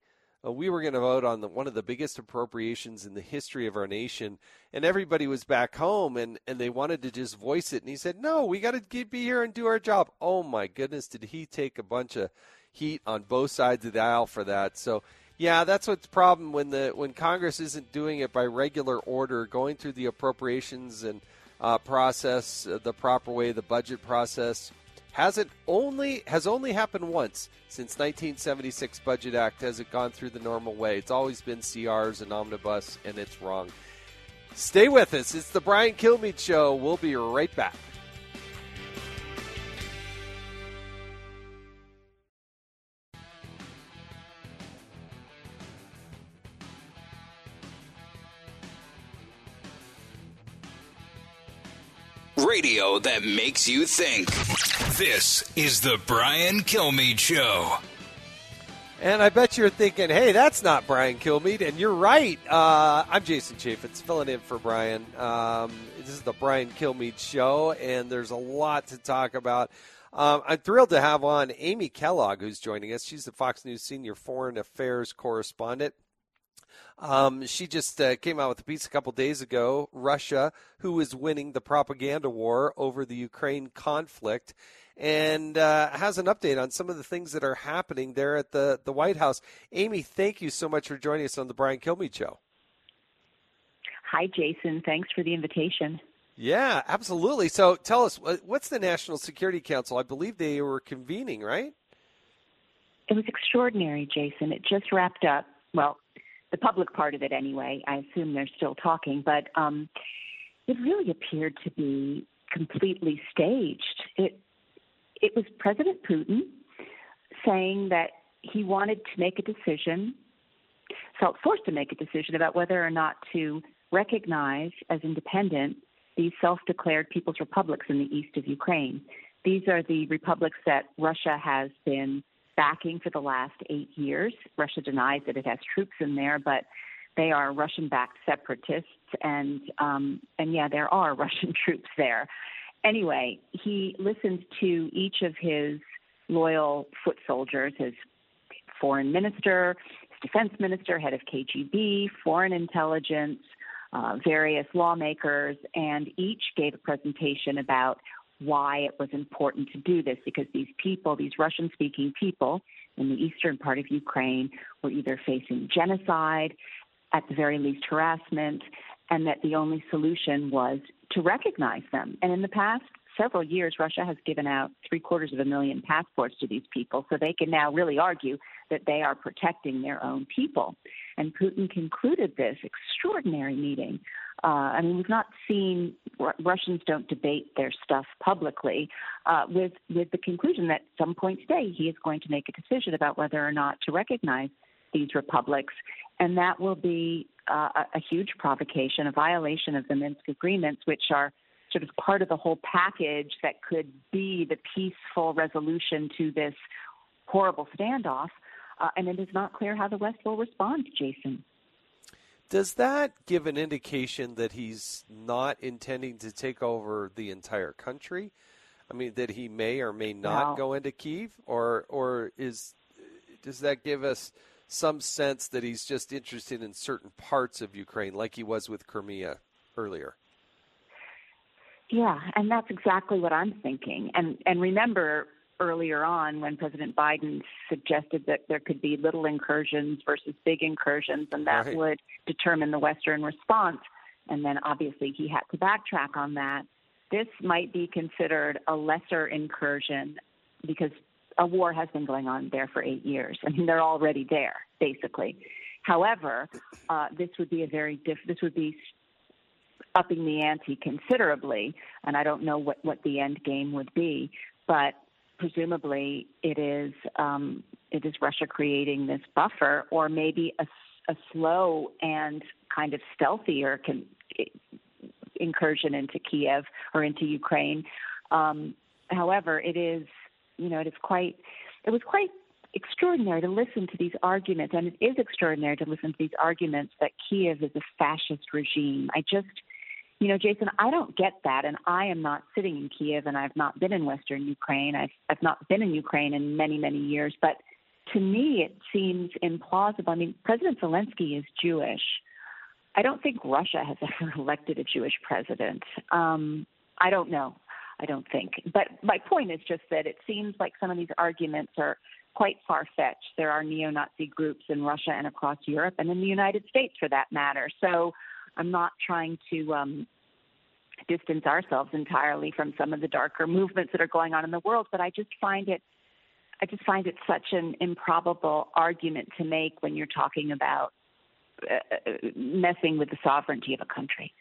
S2: uh, we were going to vote on the, one of the biggest appropriations in the history of our nation, and everybody was back home, and, and they wanted to just voice it. And he said, "No, we got to be here and do our job." Oh my goodness, did he take a bunch of heat on both sides of the aisle for that? So. Yeah, that's what's the problem when the when Congress isn't doing it by regular order, going through the appropriations and uh, process uh, the proper way, the budget process hasn't only has only happened once since 1976 Budget Act has it gone through the normal way. It's always been CRs and omnibus, and it's wrong. Stay with us. It's the Brian Kilmeade Show. We'll be right back.
S1: Radio that makes you think. This is the Brian Kilmeade Show.
S2: And I bet you're thinking, hey, that's not Brian Kilmeade. And you're right. Uh, I'm Jason Chaffetz, filling in for Brian. Um, this is the Brian Kilmeade Show, and there's a lot to talk about. Um, I'm thrilled to have on Amy Kellogg, who's joining us. She's the Fox News senior foreign affairs correspondent. Um, she just uh, came out with a piece a couple days ago. Russia, who is winning the propaganda war over the Ukraine conflict, and uh, has an update on some of the things that are happening there at the, the White House. Amy, thank you so much for joining us on the Brian Kilmeade Show.
S21: Hi, Jason. Thanks for the invitation.
S2: Yeah, absolutely. So tell us, what's the National Security Council? I believe they were convening, right?
S21: It was extraordinary, Jason. It just wrapped up. Well, the public part of it anyway. I assume they're still talking, but um, it really appeared to be completely staged. It it was President Putin saying that he wanted to make a decision, felt forced to make a decision about whether or not to recognize as independent these self declared People's Republics in the east of Ukraine. These are the republics that Russia has been backing for the last eight years. Russia denies that it has troops in there, but they are Russian-backed separatists, and um, and yeah, there are Russian troops there. Anyway, he listened to each of his loyal foot soldiers, his foreign minister, his defense minister, head of KGB, foreign intelligence, uh, various lawmakers, and each gave a presentation about why it was important to do this because these people, these Russian speaking people in the eastern part of Ukraine, were either facing genocide, at the very least harassment, and that the only solution was to recognize them. And in the past several years, Russia has given out three quarters of a million passports to these people, so they can now really argue that they are protecting their own people. And Putin concluded this extraordinary meeting uh, I mean, we've not seen Russians don't debate their stuff publicly, uh, with with the conclusion that at some point today he is going to make a decision about whether or not to recognize these republics, and that will be uh, a, a huge provocation, a violation of the Minsk agreements, which are sort of part of the whole package that could be the peaceful resolution to this horrible standoff. Uh, and it is not clear how the West will respond, Jason.
S2: Does that give an indication that he's not intending to take over the entire country? I mean, that he may or may not
S21: no.
S2: go into Kiev, or or is does that give us some sense that he's just interested in certain parts of Ukraine, like he was with Crimea earlier?
S21: Yeah, and that's exactly what I'm thinking. And and remember, earlier on when President Biden suggested that there could be little incursions versus big incursions, and that
S2: right.
S21: would determine the Western response. And then obviously he had to backtrack on that. This might be considered a lesser incursion because a war has been going on there for eight years. I mean, they're already there, basically. However, uh, this would be a very diff- this would be upping the ante considerably, and I don't know what, what the end game would be. But presumably it is um, it is Russia creating this buffer, or maybe a, a slow and kind of stealthier con- incursion into Kiev or into Ukraine. Um, however, it is you know it is quite it was quite extraordinary to listen to these arguments, and it is extraordinary to listen to these arguments that Kiev is a fascist regime. I just you know, Jason, I don't get that, and I am not sitting in Kiev, and I've not been in Western Ukraine. I've I've not been in Ukraine in many many years, but to me, it seems implausible. I mean, President Zelensky is Jewish. I don't think Russia has ever elected a Jewish president. Um, I don't know. I don't think. But my point is just that it seems like some of these arguments are quite far fetched. There are neo Nazi groups in Russia and across Europe and in the United States for that matter. So I'm not trying to um, distance ourselves entirely from some of the darker movements that are going on in the world, but I just find it I just find it such an improbable argument to make when you're talking about uh, uh messing with the sovereignty of a country.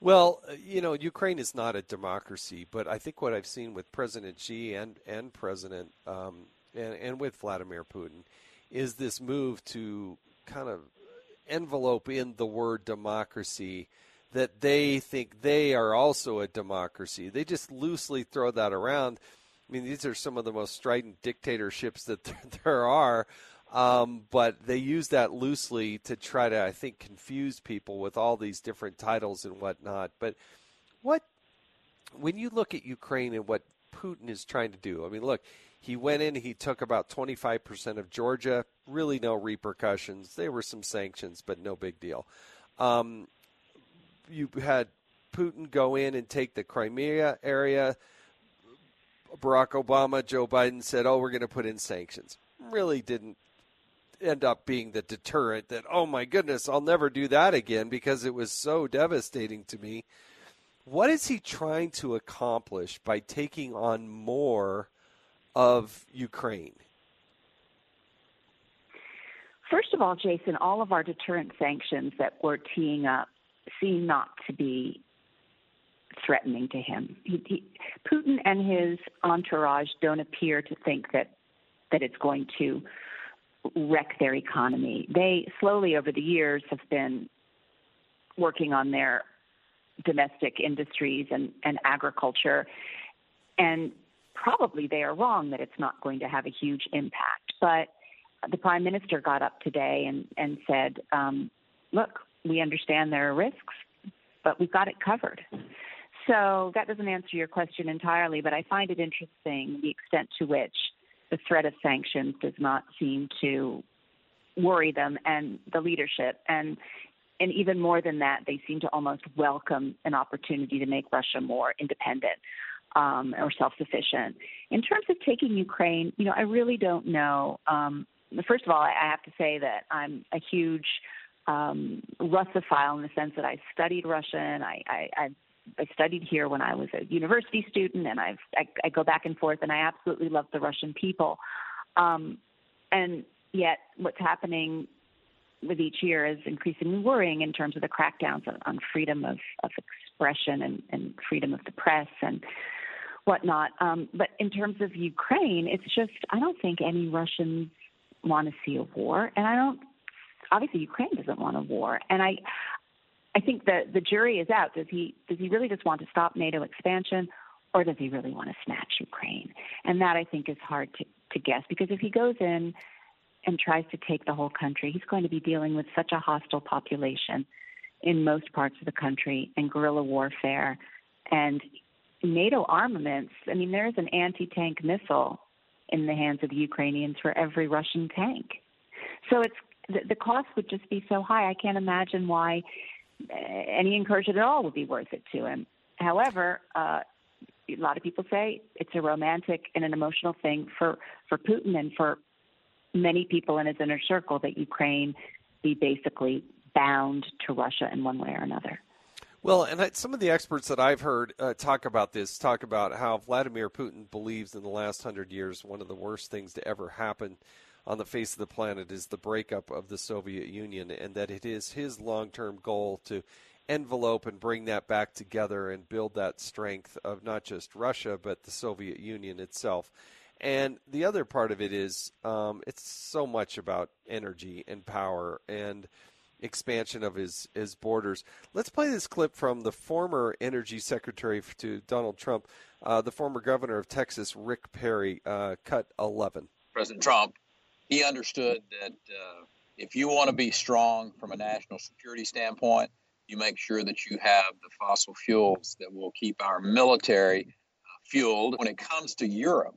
S2: Well, uh, you know, Ukraine is not a democracy, but I think what I've seen with President Xi and and President um, and, and with Vladimir Putin is this move to kind of envelope in the word democracy that they think they are also a democracy. They just loosely throw that around. I mean, these are some of the most strident dictatorships that there are, um, but they use that loosely to try to, I think, confuse people with all these different titles and whatnot. But what, when you look at Ukraine and what Putin is trying to do, I mean, look, he went in, he took about 25% of Georgia, really no repercussions. There were some sanctions, but no big deal. Um, you had Putin go in and take the Crimea area. Barack Obama, Joe Biden said, "Oh, we're going to put in sanctions." Really didn't end up being the deterrent that, "Oh my goodness, I'll never do that again" because it was so devastating to me. What is he trying to accomplish by taking on more of Ukraine?
S21: First of all, Jason, all of our deterrent sanctions that we're teeing up seem not to be threatening to him. He, he, Putin and his entourage don't appear to think that that it's going to wreck their economy. They slowly over the years have been working on their domestic industries and, and agriculture. And probably they are wrong that it's not going to have a huge impact. But the prime minister got up today and, and said, um, look, we understand there are risks, but we've got it covered. So that doesn't answer your question entirely, but I find it interesting the extent to which the threat of sanctions does not seem to worry them and the leadership. And and even more than that, they seem to almost welcome an opportunity to make Russia more independent um, or self-sufficient. In terms of taking Ukraine, you know, I really don't know. Um, first of all, I have to say that I'm a huge um, Russophile in the sense that I studied Russian. I, I, I I studied here when I was a university student, and I've I, I go back and forth, and I absolutely love the Russian people. Um, and yet, what's happening with each year is increasingly worrying in terms of the crackdowns on, on freedom of, of expression and, and freedom of the press and whatnot. Um, but in terms of Ukraine, it's just I don't think any Russians want to see a war, and I don't. Obviously, Ukraine doesn't want a war, and I, I think the the jury is out. Does he does he really just want to stop NATO expansion, or does he really want to snatch Ukraine? And that I think is hard to to guess because if he goes in and tries to take the whole country, he's going to be dealing with such a hostile population in most parts of the country and guerrilla warfare and NATO armaments. I mean, there is an anti tank missile in the hands of the Ukrainians for every Russian tank. So it's the, the cost would just be so high. I can't imagine why uh, any incursion at all would be worth it to him. However, uh, a lot of people say it's a romantic and an emotional thing for for Putin and for many people in his inner circle that Ukraine be basically bound to Russia in one way or another.
S2: Well, and some of the experts that I've heard uh, talk about this talk about how Vladimir Putin believes in the last hundred years one of the worst things to ever happen on the face of the planet is the breakup of the Soviet Union, and that it is his long term goal to envelope and bring that back together and build that strength of not just Russia, but the Soviet Union itself. And the other part of it is um, it's so much about energy and power and expansion of his, his borders. Let's play this clip from the former energy secretary to Donald Trump, uh, the former governor of Texas, Rick Perry, uh, cut 11.
S22: President Trump, he understood that uh, if you want to be strong from a national security standpoint, you make sure that you have the fossil fuels that will keep our military uh, fueled. When it comes to Europe,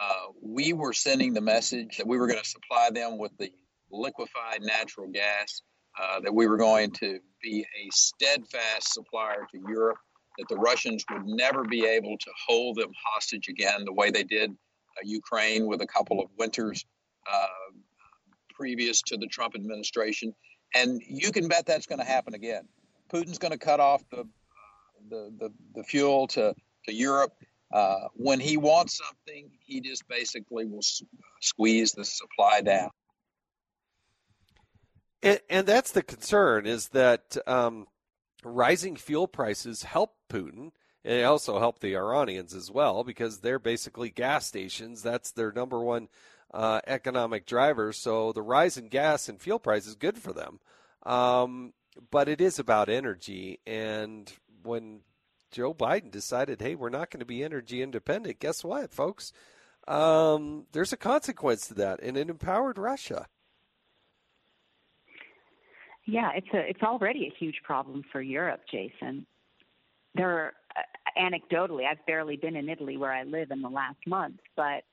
S22: uh, we were sending the message that we were going to supply them with the liquefied natural gas, uh, that we were going to be a steadfast supplier to Europe, that the Russians would never be able to hold them hostage again the way they did uh, Ukraine with a couple of winters uh, previous to the Trump administration. And you can bet that's going to happen again. Putin's going to cut off the, the, the, the fuel to, to Europe. Uh, when he wants something, he just basically will s- squeeze the supply down.
S2: And, and that's the concern is that um, rising fuel prices help Putin. It also help the Iranians as well because they're basically gas stations. That's their number one uh, economic drivers. So the rise in gas and fuel prices is good for them. Um, but it is about energy. And when Joe Biden decided, hey, we're not going to be energy independent. Guess what, folks? Um, there's a consequence to that, and it empowered Russia.
S21: Yeah, it's a it's already a huge problem for Europe, Jason. There are uh, anecdotally, I've barely been in Italy where I live in the last month, but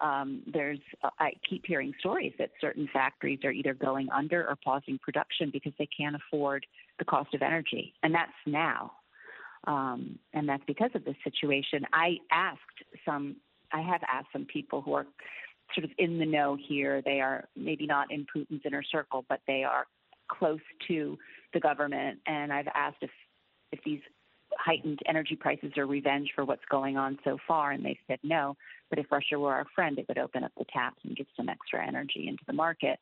S21: um, there's I keep hearing stories that certain factories are either going under or pausing production because they can't afford the cost of energy, and that's now. Um, and that's because of this situation. I asked some, I have asked some people who are sort of in the know here. They are maybe not in Putin's inner circle, but they are close to the government. And I've asked if if these heightened energy prices are revenge for what's going on so far, and they said no. But if Russia were our friend, it would open up the taps and get some extra energy into the market.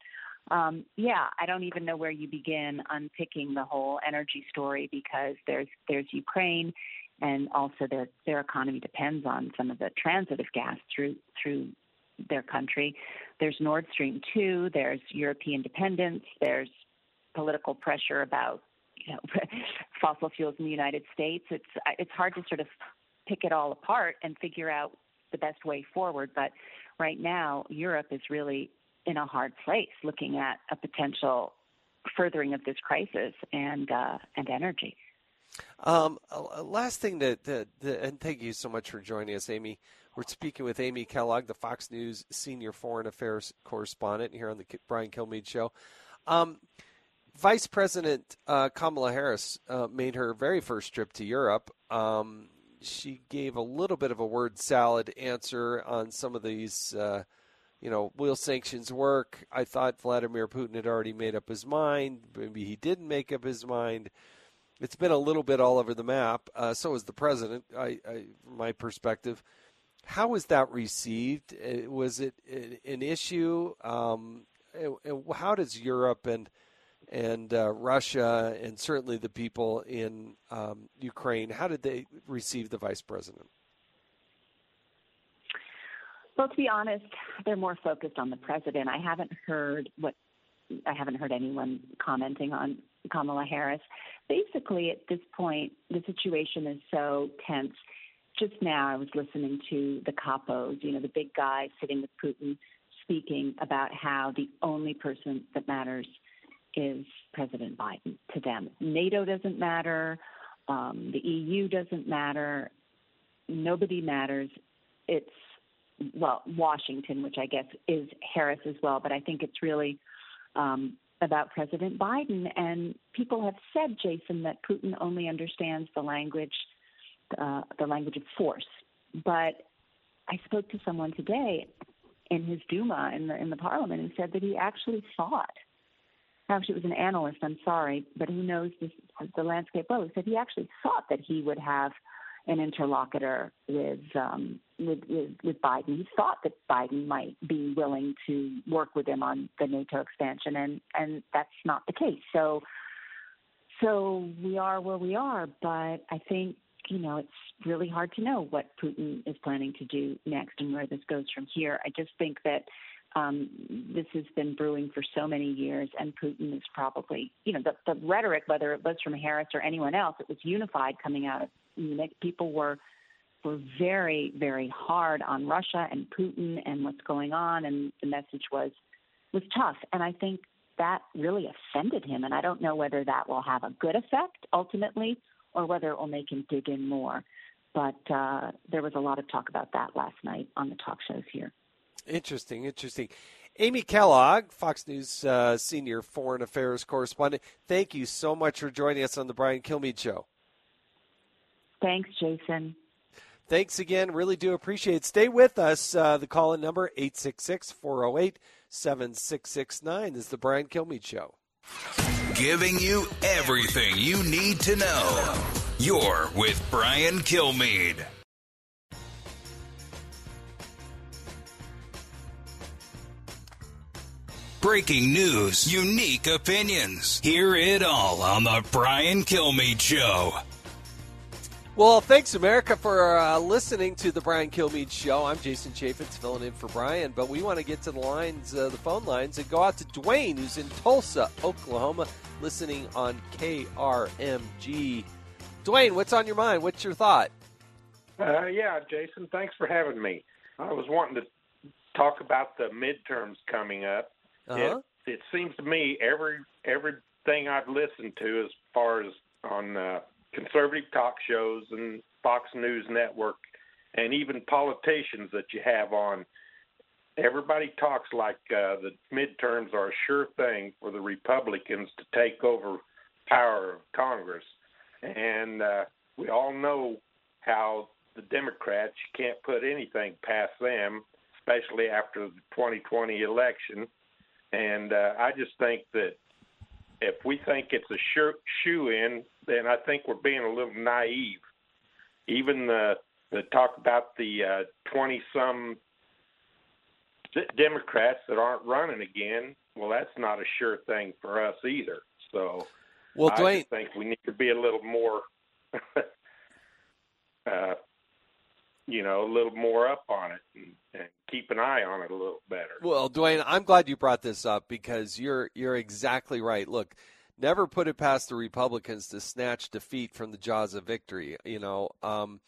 S21: Um, yeah, I don't even know where you begin unpicking the whole energy story because there's there's Ukraine, and also their their economy depends on some of the transit of gas through through their country. There's Nord Stream 2, there's European dependence, there's political pressure about you know fossil fuels in the United States. It's it's hard to sort of pick it all apart and figure out the best way forward. But right now, Europe is really in a hard place, looking at a potential furthering of this crisis and uh, and energy.
S2: Um, last thing that, and thank you so much for joining us, Amy. We're speaking with Amy Kellogg, the Fox News senior foreign affairs correspondent here on the Brian Kilmeade show. Um, Vice President uh, Kamala Harris uh, made her very first trip to Europe. Um, she gave a little bit of a word salad answer on some of these, uh, you know, will sanctions work? I thought Vladimir Putin had already made up his mind. Maybe he didn't make up his mind. It's been a little bit all over the map. Uh, so is the president, I, I, from my perspective. How was that received? Uh, was it an issue? Um, how does Europe and and uh, Russia and certainly the people in um, Ukraine. How did they receive the vice president?
S21: Well, to be honest, they're more focused on the president. I haven't heard what I haven't heard anyone commenting on Kamala Harris. Basically, at this point, the situation is so tense. Just now, I was listening to the capos, you know, the big guy sitting with Putin, speaking about how the only person that matters is President Biden to them. NATO doesn't matter. Um, the EU doesn't matter. Nobody matters. It's, well, Washington, which I guess is Harris as well, but I think it's really um, about President Biden. And people have said, Jason, that Putin only understands the language, uh, the language of force. But I spoke to someone today in his Duma in the in the Parliament who said that he actually thought actually it was an analyst, I'm sorry, but who knows this, the landscape well, he said he actually thought that he would have an interlocutor with, um, with, with, with Biden. He thought that Biden might be willing to work with him on the NATO expansion, and, and that's not the case. So, so we are where we are, but I think you know, it's really hard to know what Putin is planning to do next and where this goes from here. I just think that um, this has been brewing for so many years, and Putin is probably, you know, the, the rhetoric, whether it was from Harris or anyone else, it was unified coming out of Munich. People were were very, very hard on Russia and Putin and what's going on, and the message was was tough. And I think that really offended him, and I don't know whether that will have a good effect ultimately, or whether it will make him dig in more. But uh, there was a lot of talk about that last night on the talk shows here.
S2: Interesting, interesting. Amy Kellogg, Fox News uh, senior foreign affairs correspondent. Thank you so much for joining us on the Brian Kilmeade Show.
S21: Thanks, Jason.
S2: Thanks again. Really do appreciate it. Stay with us. Uh, the call in number 866 408 7669 is the Brian Kilmeade Show.
S1: Giving you everything you need to know. You're with Brian Kilmeade. Breaking news, unique opinions. Hear it all on the Brian Kilmeade Show.
S2: Well, thanks, America, for uh, listening to the Brian Kilmeade Show. I'm Jason Chaffetz filling in for Brian, but we want to get to the lines, uh, the phone lines, and go out to Dwayne, who's in Tulsa, Oklahoma, listening on KRMG. Dwayne, what's on your mind? What's your thought?
S23: Uh, yeah, Jason, thanks for having me. I was wanting to talk about the midterms coming up.
S2: Uh-huh.
S23: It, it seems to me every everything I've listened to, as far as on uh, conservative talk shows and Fox News Network, and even politicians that you have on, everybody talks like uh, the midterms are a sure thing for the Republicans to take over power of Congress, and uh, we all know how the Democrats you can't put anything past them, especially after the 2020 election and uh, I just think that if we think it's a sure, shoe in, then I think we're being a little naive. Even the the talk about the twenty uh, some Democrats that aren't running again. Well, that's not a sure thing for us either. So,
S2: well,
S23: I
S2: Dwayne,
S23: think we need to be a little more uh, you know, a little more up on it and, and keep an eye on it a little better.
S2: Well, Dwayne, I'm glad you brought this up because you're you're exactly right. Look, never put it past the Republicans to snatch defeat from the jaws of victory. You know, um,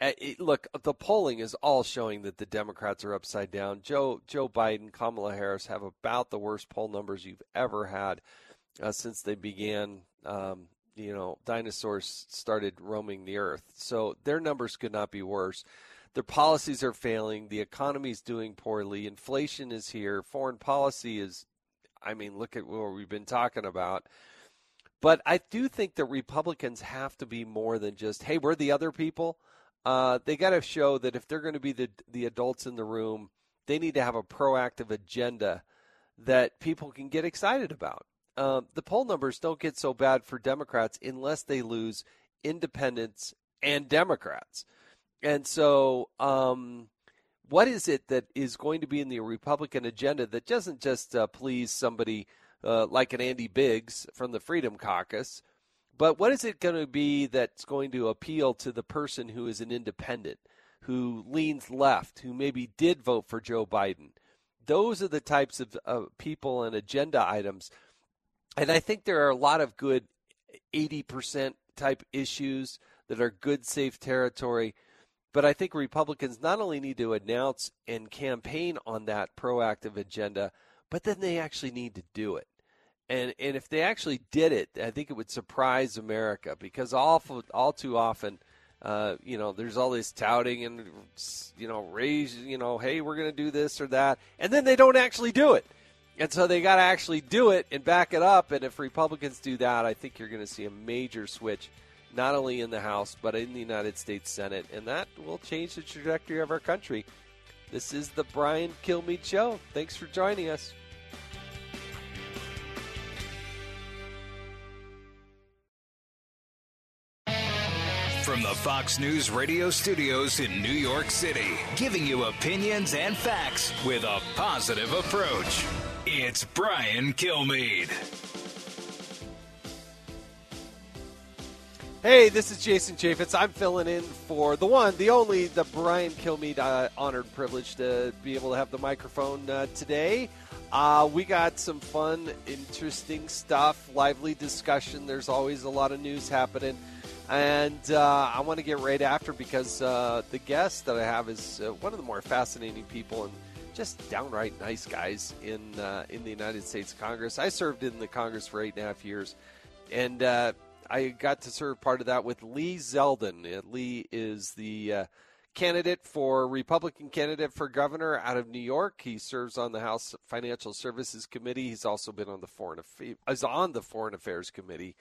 S2: eh, it, look, the polling is all showing that the Democrats are upside down. Joe Joe Biden, Kamala Harris have about the worst poll numbers you've ever had uh, since they began. Um, you know, dinosaurs started roaming the earth. So their numbers could not be worse. Their policies are failing. The economy is doing poorly. Inflation is here. Foreign policy is, I mean, look at what we've been talking about. But I do think that Republicans have to be more than just, hey, we're the other people. Uh, they got to show that if they're going to be the the adults in the room, they need to have a proactive agenda that people can get excited about. Uh, the poll numbers don't get so bad for Democrats unless they lose independents and Democrats. And so, um, what is it that is going to be in the Republican agenda that doesn't just uh, please somebody uh, like an Andy Biggs from the Freedom Caucus. But what is it going to be that's going to appeal to the person who is an independent, who leans left, who maybe did vote for Joe Biden? Those are the types of uh, people and agenda items. And I think there are a lot of good 80% type issues that are good, safe territory. But I think Republicans not only need to announce and campaign on that proactive agenda, but then they actually need to do it and and if they actually did it, I think it would surprise America because all all too often, uh, you know, there's all this touting and you know raise you know, hey, we're going to do this or that, and then they don't actually do it, and so they got to actually do it and back it up. And if Republicans do that, I think you're going to see a major switch. Not only in the House, but in the United States Senate, and that will change the trajectory of our country. This is the Brian Kilmeade Show. Thanks for joining us.
S1: From the Fox News radio studios in New York City, giving you opinions and facts with a positive approach. It's Brian Kilmeade.
S2: Hey, this is Jason Chaffetz. I'm filling in for the one, the only, the Brian Kilmeade uh, honored privilege to be able to have the microphone uh, today. Uh, we got some fun, interesting stuff, lively discussion. There's always a lot of news happening. And uh, I want to get right after because uh, the guest that I have is uh, one of the more fascinating people and just downright nice guys in uh, in the United States Congress. I served in the Congress for eight and a half years, and uh, I got to serve part of that with Lee Zeldin. Uh, Lee is the candidate for Republican candidate for governor out of New York. He serves on the House Financial Services Committee. He's also been on the foreign is on the Foreign Affairs Committee.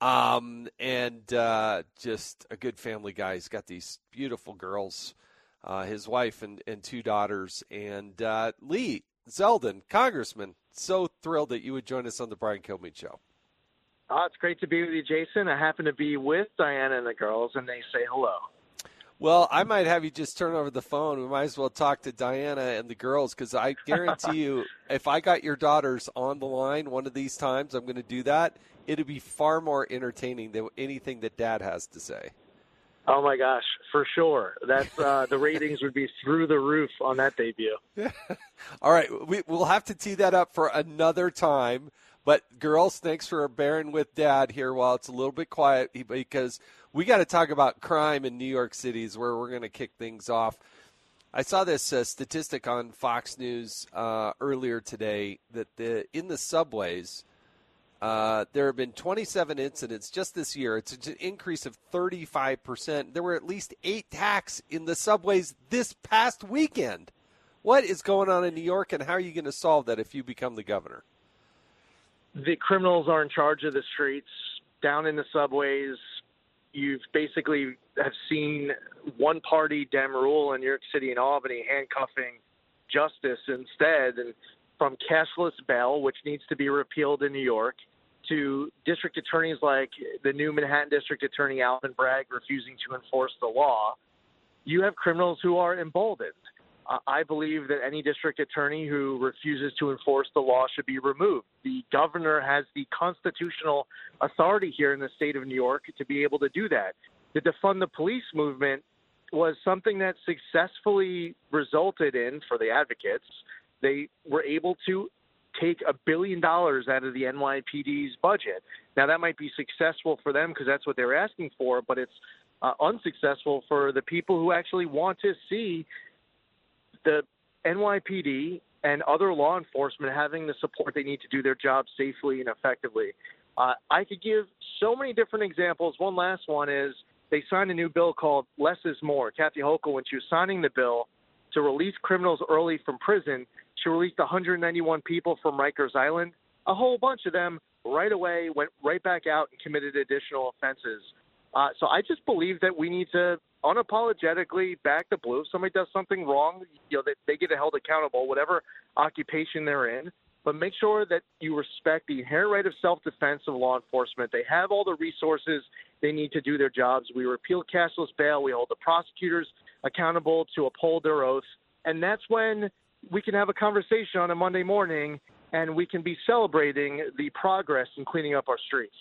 S2: Um, and uh, just a good family guy. He's got these beautiful girls, uh, his wife and, and two daughters. And uh, Lee Zeldin, Congressman, so thrilled that you would join us on the Brian Kilmeade Show.
S24: Oh, it's great to be with you, Jason. I happen to be with Diana and the girls, and they say hello.
S2: Well, I might have you just turn over the phone. We might as well talk to Diana and the girls because I guarantee you, if I got your daughters on the line one of these times, I'm going to do that. It'd be far more entertaining than anything that Dad has to say.
S24: Oh my gosh, for sure. That's uh, the ratings would be through the roof on that debut.
S2: All right, we, we'll have to tee that up for another time. But girls, thanks for bearing with Dad here while it's a little bit quiet because we got to talk about crime in New York City is where we're going to kick things off. I saw this uh, statistic on Fox News uh, earlier today that the in the subways uh, there have been 27 incidents just this year. It's an increase of 35 percent. There were at least eight attacks in the subways this past weekend. What is going on in New York, and how are you going to solve that if you become the governor?
S24: The criminals are in charge of the streets, down in the subways you've basically have seen one party Dem rule in New York City and Albany handcuffing justice instead, and from cashless bail, which needs to be repealed in New York, to district attorneys like the new Manhattan District Attorney Alvin Bragg refusing to enforce the law, you have criminals who are emboldened. I believe that any district attorney who refuses to enforce the law should be removed. The governor has the constitutional authority here in the state of New York to be able to do that. The defund the police movement was something that successfully resulted in for the advocates. They were able to take a billion dollars out of the NYPD's budget. Now that might be successful for them because that's what they're asking for, but it's uh, unsuccessful for the people who actually want to see the NYPD and other law enforcement having the support they need to do their job safely and effectively. Uh, I could give so many different examples. One last one is they signed a new bill called Less is More. Kathy Hochul, when she was signing the bill to release criminals early from prison, she released 191 people from Rikers Island. A whole bunch of them right away went right back out and committed additional offenses. Uh, so I just believe that we need to unapologetically back the blue. If somebody does something wrong, you know, they, they get held accountable, whatever occupation they're in. But make sure that you respect the inherent right of self-defense of law enforcement. They have all the resources they need to do their jobs. We repeal cashless bail. We hold the prosecutors accountable to uphold their oaths, and that's when we can have a conversation on a Monday morning, and we can be celebrating the progress in cleaning up our streets.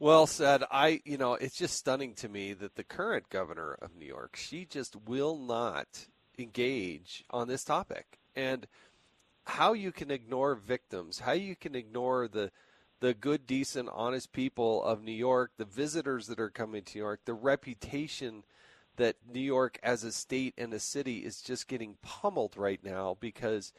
S2: Well said. I, you know, it's just stunning to me that the current governor of New York, she just will not engage on this topic. And how you can ignore victims, how you can ignore the the good, decent, honest people of New York, the visitors that are coming to New York, the reputation that New York as a state and a city is just getting pummeled right now because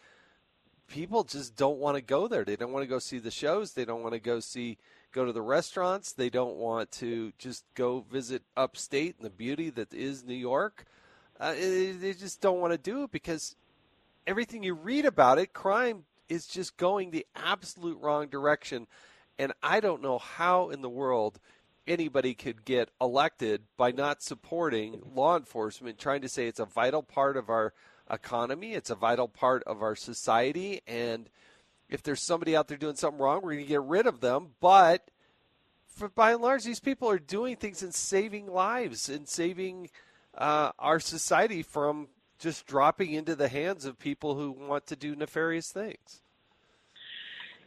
S2: people just don't want to go there. They don't want to go see the shows. They don't want to go see go to the restaurants. They don't want to just go visit upstate and the beauty that is New York. Uh, they just don't want to do it because everything you read about it, crime is just going the absolute wrong direction. And I don't know how in the world anybody could get elected by not supporting law enforcement, trying to say it's a vital part of our economy, it's a vital part of our society, and if there's somebody out there doing something wrong, we're going to get rid of them. But for, by and large, these people are doing things and saving lives and saving uh, our society from just dropping into the hands of people who want to do nefarious things.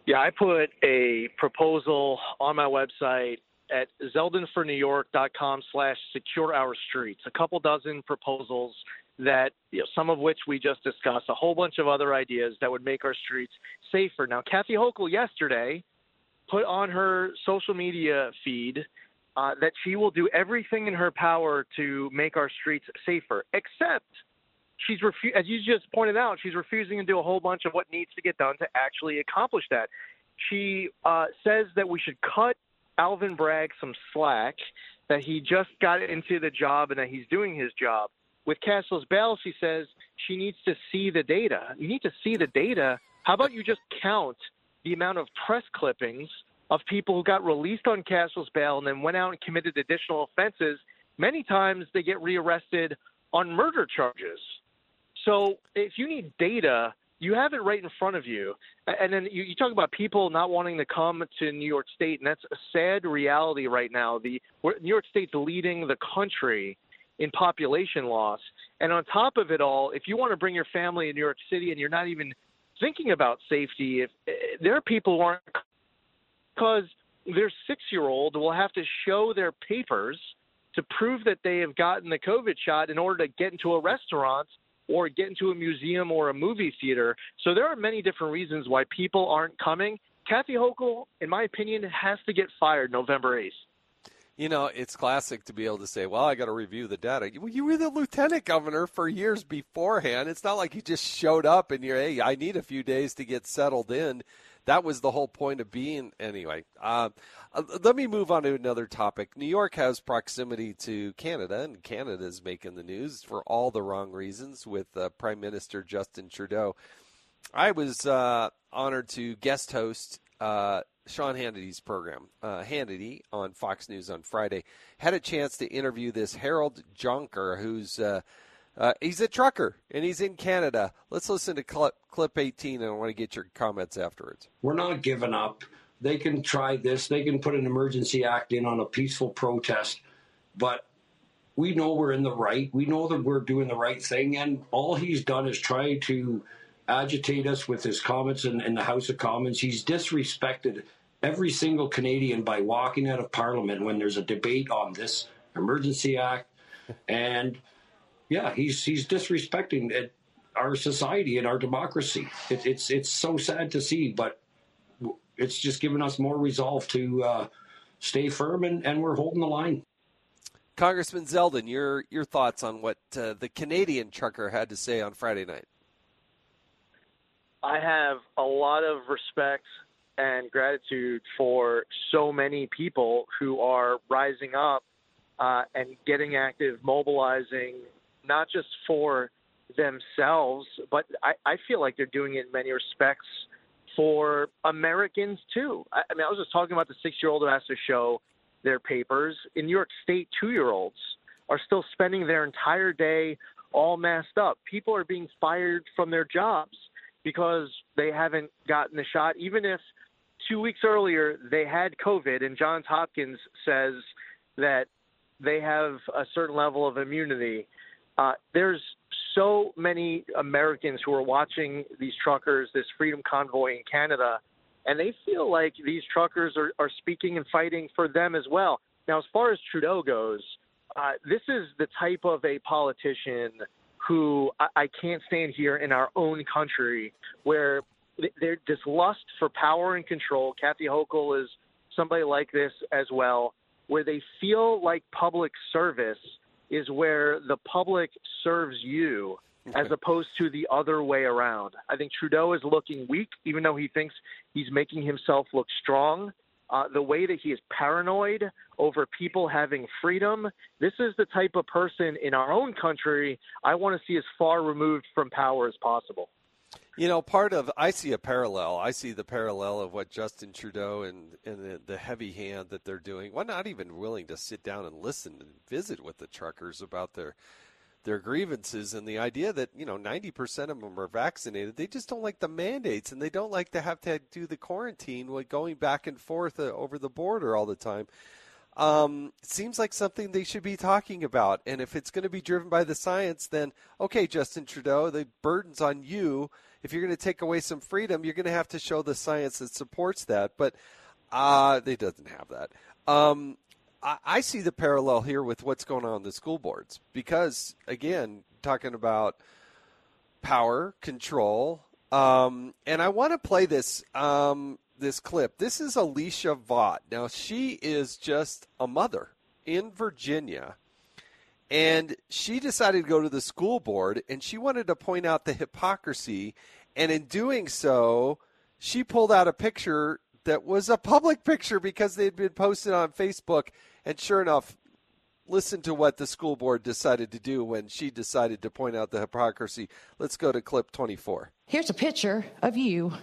S24: Yeah, I put a proposal on my website at zeldinfornewyork.com slash secure our streets. A couple dozen proposals that you know, some of which we just discussed, a whole bunch of other ideas that would make our streets safer. Now, Kathy Hochul yesterday put on her social media feed uh, that she will do everything in her power to make our streets safer, except she's refu- as you just pointed out, she's refusing to do a whole bunch of what needs to get done to actually accomplish that. She uh, says that we should cut Alvin Bragg some slack, that he just got into the job and that he's doing his job. With cashless bail, she says she needs to see the data. You need to see the data. How about you just count the amount of press clippings of people who got released on cashless bail and then went out and committed additional offenses? Many times they get rearrested on murder charges. So if you need data, you have it right in front of you. And then you, you talk about people not wanting to come to New York State, and that's a sad reality right now. The New York State's leading the country in population loss. And on top of it all, if you want to bring your family to New York City and you're not even thinking about safety, if eh, there are people who aren't because their six-year-old will have to show their papers to prove that they have gotten the COVID shot in order to get into a restaurant or get into a museum or a movie theater. So there are many different reasons why people aren't coming. Kathy Hochul, in my opinion, has to get fired November 8th
S2: you know, it's classic to be able to say, well, I got to review the data. Well, you were the lieutenant governor for years beforehand. It's not like you just showed up and you're, hey, I need a few days to get settled in. That was the whole point of being. Anyway, uh, uh, let me move on to another topic. New York has proximity to Canada, and Canada is making the news for all the wrong reasons with uh, Prime Minister Justin Trudeau. I was uh, honored to guest host uh, Sean Hannity's program, uh, Hannity on Fox News on Friday, had a chance to interview this Harold Jonker, who's uh, he's a trucker and he's in Canada. Let's listen to clip, clip 18, and I want to get your comments afterwards.
S25: We're not giving up. They can try this. They can put an emergency act in on a peaceful protest, but we know we're in the right. We know that we're doing the right thing, and all he's done is try to agitate us with his comments in, in the House of Commons. He's disrespected every single Canadian by walking out of Parliament when there's a debate on this Emergency Act and yeah, he's he's disrespecting it, our society and our democracy. It, it's it's so sad to see, but it's just given us more resolve to uh, stay firm, and, and we're holding the line.
S2: Congressman Zeldin, your your thoughts on what uh, the Canadian trucker had to say on Friday night?
S24: I have a lot of respect and gratitude for so many people who are rising up uh, and getting active, mobilizing, not just for themselves, but I, I feel like they're doing it in many respects for Americans too. I, I mean, I was just talking about the six year old who has to show their papers. In New York State, two year olds are still spending their entire day all masked up. People are being fired from their jobs because they haven't gotten the shot, even if two weeks earlier they had COVID, and Johns Hopkins says that they have a certain level of immunity. Uh, there's so many Americans who are watching these truckers, this freedom convoy in Canada, and they feel like these truckers are, are speaking and fighting for them as well. Now, as far as Trudeau goes, uh, this is the type of a politician who I, I can't stand here in our own country where there's this lust for power and control. Kathy Hochul is somebody like this as well, where they feel like public service is where the public serves you okay. as opposed to the other way around. I think Trudeau is looking weak, even though he thinks he's making himself look strong. Uh, the way that he is paranoid over people having freedom. This is the type of person in our own country I want to see as far removed from power as possible.
S2: You know, part of I see a parallel. I see the parallel of what Justin Trudeau and and the, the heavy hand that they're doing. Why not even willing to sit down and listen and visit with the truckers about their their grievances and the idea that you know 90% of them are vaccinated they just don't like the mandates and they don't like to have to do the quarantine with going back and forth uh, over the border all the time um, seems like something they should be talking about and if it's going to be driven by the science then okay justin trudeau the burden's on you if you're going to take away some freedom you're going to have to show the science that supports that but uh, they doesn't have that um, I, see the parallel here with what's going on in the school boards because, again, talking about power, control, um, and I want to play this um, this clip. This is Alicia Vaught. Now she is just a mother in Virginia, and she decided to go to the school board and she wanted to point out the hypocrisy, and in doing so, she pulled out a picture that was a public picture because they had been posted on Facebook and sure enough, listen to what the school board decided to do when she decided to point out the hypocrisy. Let's go to clip 24.
S12: Here's a picture of you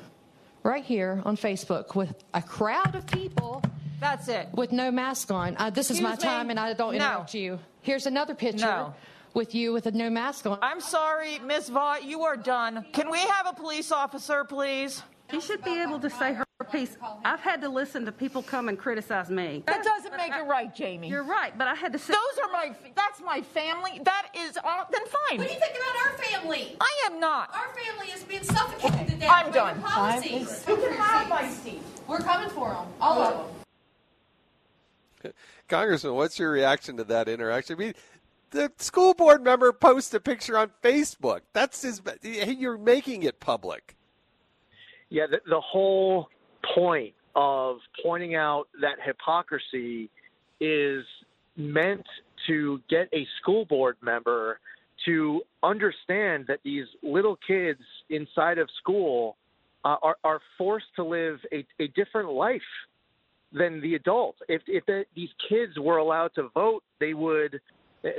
S12: right here on Facebook with a crowd of people.
S14: That's it.
S12: With no mask on. Uh, this
S14: Excuse
S12: is my
S14: me?
S12: time, and I don't
S14: No.
S12: interrupt you. Here's another picture
S14: No.
S12: with you with a no mask on.
S14: I'm sorry, Miss Vaught, you are done. Can we have a police officer, please?
S15: She should be able to say her piece. I've had to listen to people come and criticize me.
S14: That doesn't make it right, Jamie.
S15: You're right, but I had to sit.
S14: Those are my. That's my family. That is all. Then fine.
S16: What do you think about our family?
S14: I am not.
S16: Our family is being suffocated to death
S14: I'm
S16: by
S14: done.
S16: your policies.
S14: You can have my seat.
S16: We're coming for them, all of them.
S2: Congressman, what's your reaction to that interaction? I mean, the school board member posts a picture on Facebook. That's his. You're making it public.
S24: Yeah, the, the whole point of pointing out that hypocrisy is meant to get a school board member to understand that these little kids inside of school uh, are, are forced to live a, a different life than the adults. If, if the, these kids were allowed to vote, they would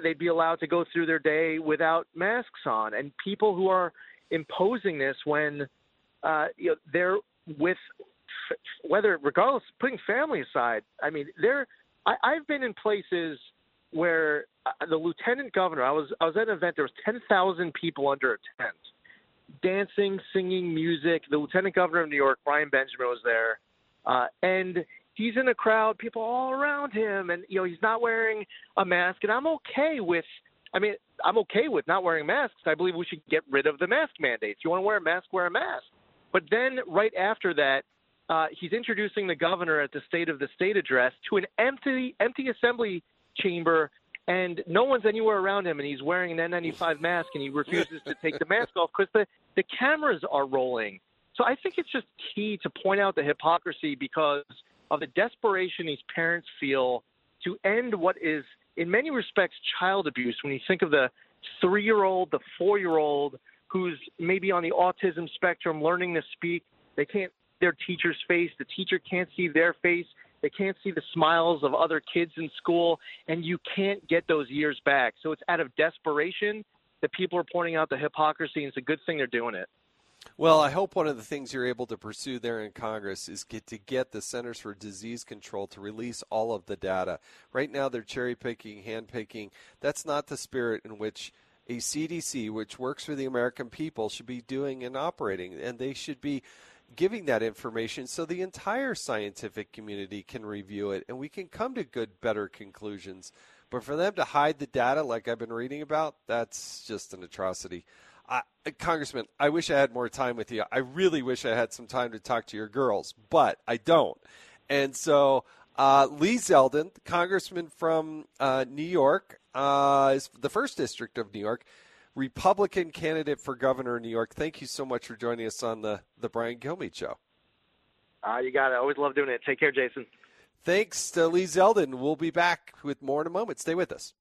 S24: they'd be allowed to go through their day without masks on. And people who are imposing this when uh, you know, they're with whether regardless putting family aside. I mean, they're I, I've been in places where uh, the lieutenant governor. I was I was at an event. There was ten thousand people under a tent, dancing, singing, music. The lieutenant governor of New York, Brian Benjamin, was there, uh, and he's in a crowd, people all around him, and you know he's not wearing a mask. And I'm okay with. I mean, I'm okay with not wearing masks. I believe we should get rid of the mask mandates. You want to wear a mask, wear a mask. But then right after that, uh, he's introducing the governor at the State of the State address to an empty empty assembly chamber and no one's anywhere around him, and he's wearing an N95 mask, and he refuses to take the mask off because the the cameras are rolling. So I think it's just key to point out the hypocrisy because of the desperation these parents feel to end what is, in many respects, child abuse. When you think of the three year old, the four year old who's maybe on the autism spectrum learning to speak, they can't their teacher's face, the teacher can't see their face, they can't see the smiles of other kids in school, and you can't get those years back. So it's out of desperation that people are pointing out the hypocrisy, and it's a good thing they're doing it.
S2: Well, I hope one of the things you're able to pursue there in Congress is get to get the Centers for Disease Control to release all of the data. Right now, they're cherry picking, hand picking. That's not the spirit in which a CDC, which works for the American people, should be doing and operating, and they should be giving that information so the entire scientific community can review it and we can come to good, better conclusions. But for them to hide the data, like I've been reading about, that's just an atrocity. I, Congressman, I wish I had more time with you. I really wish I had some time to talk to your girls, but I don't. And so, uh, Lee Zeldin, Congressman from uh, New York, uh, is the first district of New York, Republican candidate for governor in New York. Thank you so much for joining us on the the Brian Kilmeade Show.
S24: Uh, you got it. Always love doing it. Take care, Jason.
S2: Thanks to Lee Zeldin. We'll be back with more in a moment. Stay with us.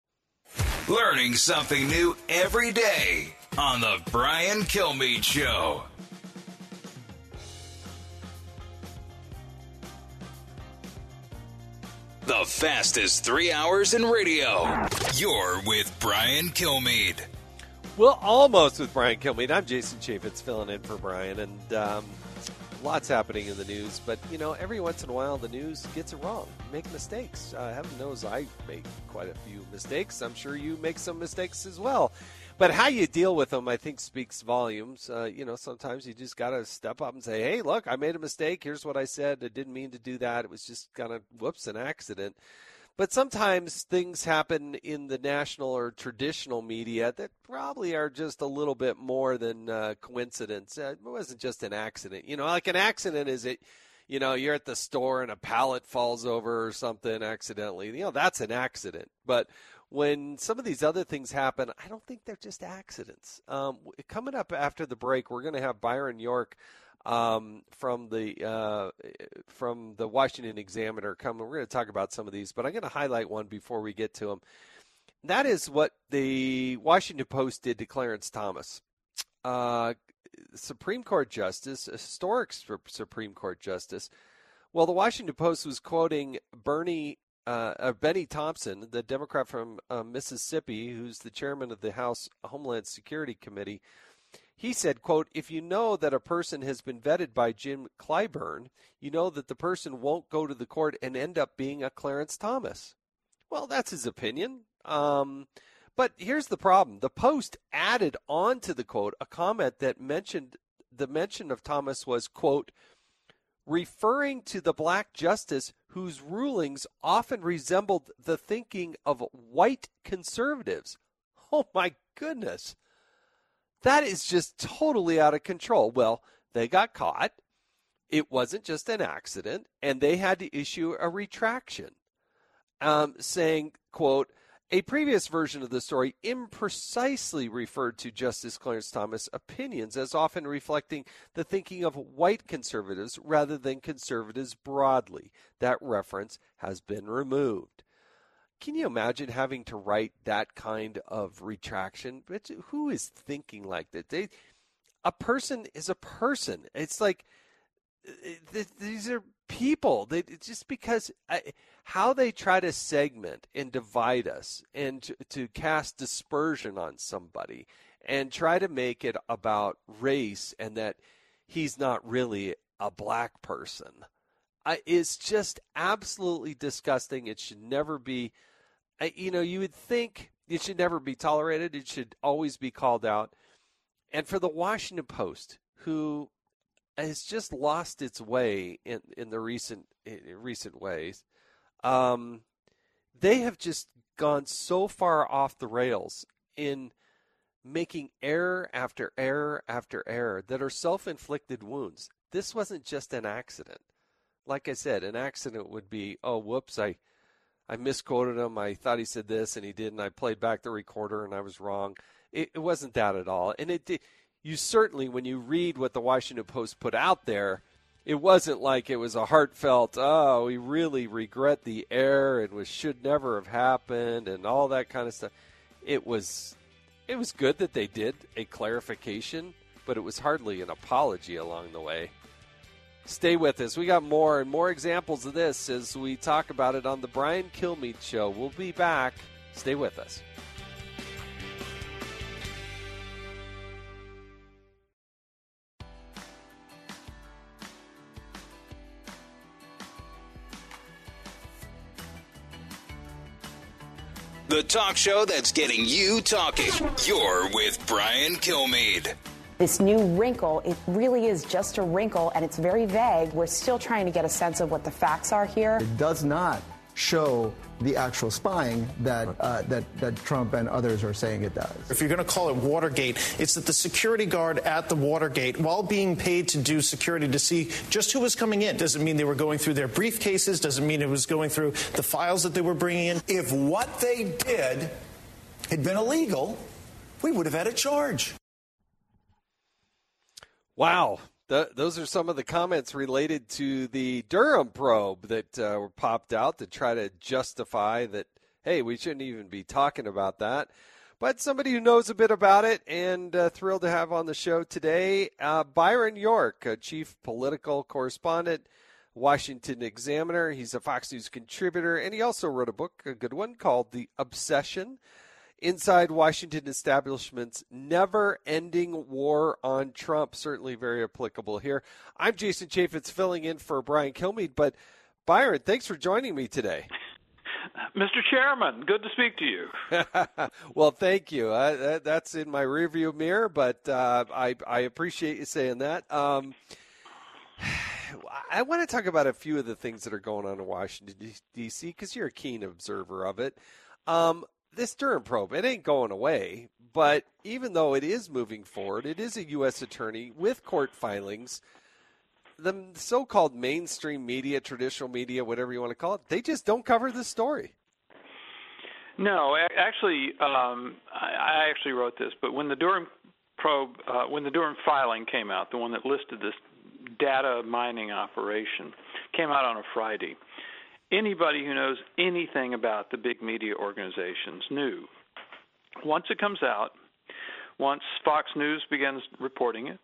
S1: Learning something new every day on the Brian Kilmeade Show. The fastest three hours in radio. You're with Brian Kilmeade.
S2: Well, almost with Brian Kilmeade. I'm Jason Chaffetz filling in for Brian, and um, lots happening in the news. But you know, every once in a while, the news gets it wrong, make mistakes. Uh, heaven knows I make quite a few mistakes. I'm sure you make some mistakes as well. But how you deal with them, I think, speaks volumes. Uh, you know, sometimes you just got to step up and say, "Hey, look, I made a mistake. Here's what I said. I didn't mean to do that. It was just kind of whoops, an accident." But sometimes things happen in the national or traditional media that probably are just a little bit more than uh, coincidence. Uh, it wasn't just an accident. You know, like an accident is it you know, you're at the store and a pallet falls over or something accidentally. You know, that's an accident. But when some of these other things happen, I don't think they're just accidents. Um, coming up after the break, we're going to have Byron York um, from the uh, from the Washington Examiner coming. We're going to talk about some of these, but I'm going to highlight one before we get to them. That is what the Washington Post did to Clarence Thomas. Uh, Supreme Court justice, historic Supreme Court justice. Well, the Washington Post was quoting Bernie uh, uh, Bennie Thompson, the Democrat from uh, Mississippi, who's the chairman of the House Homeland Security Committee. He said, quote, if you know that a person has been vetted by Jim Clyburn, you know that the person won't go to the court and end up being a Clarence Thomas. Well, that's his opinion. Um, but here's the problem. The Post added on to the quote a comment that mentioned the mention of Thomas was, quote, referring to the black justice whose rulings often resembled the thinking of white conservatives. Oh my goodness. That is just totally out of control. Well, they got caught. It wasn't just an accident, and they had to issue a retraction um, saying, quote, a previous version of the story imprecisely referred to Justice Clarence Thomas' opinions as often reflecting the thinking of white conservatives rather than conservatives broadly. That reference has been removed. Can you imagine having to write that kind of retraction? But who is thinking like that? They, a person is a person. It's like uh, these are people. They just because I, how they try to segment and divide us and to, to cast dispersion on somebody and try to make it about race and that he's not really a black person I, is just absolutely disgusting. It should never be. You know, you would think it should never be tolerated. It should always be called out. And for the Washington Post, who has just lost its way in, in the recent in recent ways. Um, they have just gone so far off the rails in making error after error after error that are self-inflicted wounds. This wasn't just an accident. Like I said, an accident would be, oh, whoops, I I misquoted him. I thought he said this and he didn't. I played back the recorder and I was wrong. It, it wasn't that at all. And it did, you certainly, when you read what the Washington Post put out there, it wasn't like it was a heartfelt, oh, we really regret the error and was should never have happened and all that kind of stuff. It was it was good that they did a clarification, but it was hardly an apology along the way. Stay with us. We got more and more examples of this as we talk about it on the Brian Kilmeade show. We'll be back. Stay with us.
S1: The talk show that's getting you talking. You're with Brian Kilmeade.
S26: This new wrinkle, it really is just a wrinkle and it's very vague. We're still trying to get a sense of what the facts are here.
S27: It does not show the actual spying that, uh, that, that Trump and others are saying it does.
S28: If you're going to call it Watergate, it's that the security guard at the Watergate, while being paid to do security to see just who was coming in, doesn't mean they were going through their briefcases, doesn't mean it was going through the files that they were bringing in.
S29: If what they did had been illegal, we would have had a charge.
S2: Wow. The, those are some of the comments related to the Durham probe that uh, were popped out to try to justify that, hey, we shouldn't even be talking about that. But somebody who knows a bit about it and uh, thrilled to have on the show today, uh, Byron York, chief political correspondent, Washington Examiner. He's a Fox News contributor, and he also wrote a book, a good one, called The Obsession inside Washington establishment's never ending war on Trump. Certainly very applicable here. I'm Jason Chaffetz filling in for Brian Kilmeade, but Byron, thanks for joining me today.
S30: Mr. Chairman, good to speak to you.
S2: well, thank you. Uh, that's in my rearview mirror, but uh, I, I, appreciate you saying that. Um, I want to talk about a few of the things that are going on in Washington, D.C., because you're a keen observer of it. Um, this Durham probe, it ain't going away. But even though it is moving forward, it is a U.S. attorney with court filings. The so-called mainstream media, traditional media, whatever you want to call it, they just don't cover this story.
S30: No, actually, um, I actually wrote this. But when the Durham probe, uh, when the Durham filing came out, the one that listed this data mining operation, came out on a Friday anybody who knows anything about the big media organizations knew. Once it comes out, once Fox News begins reporting it,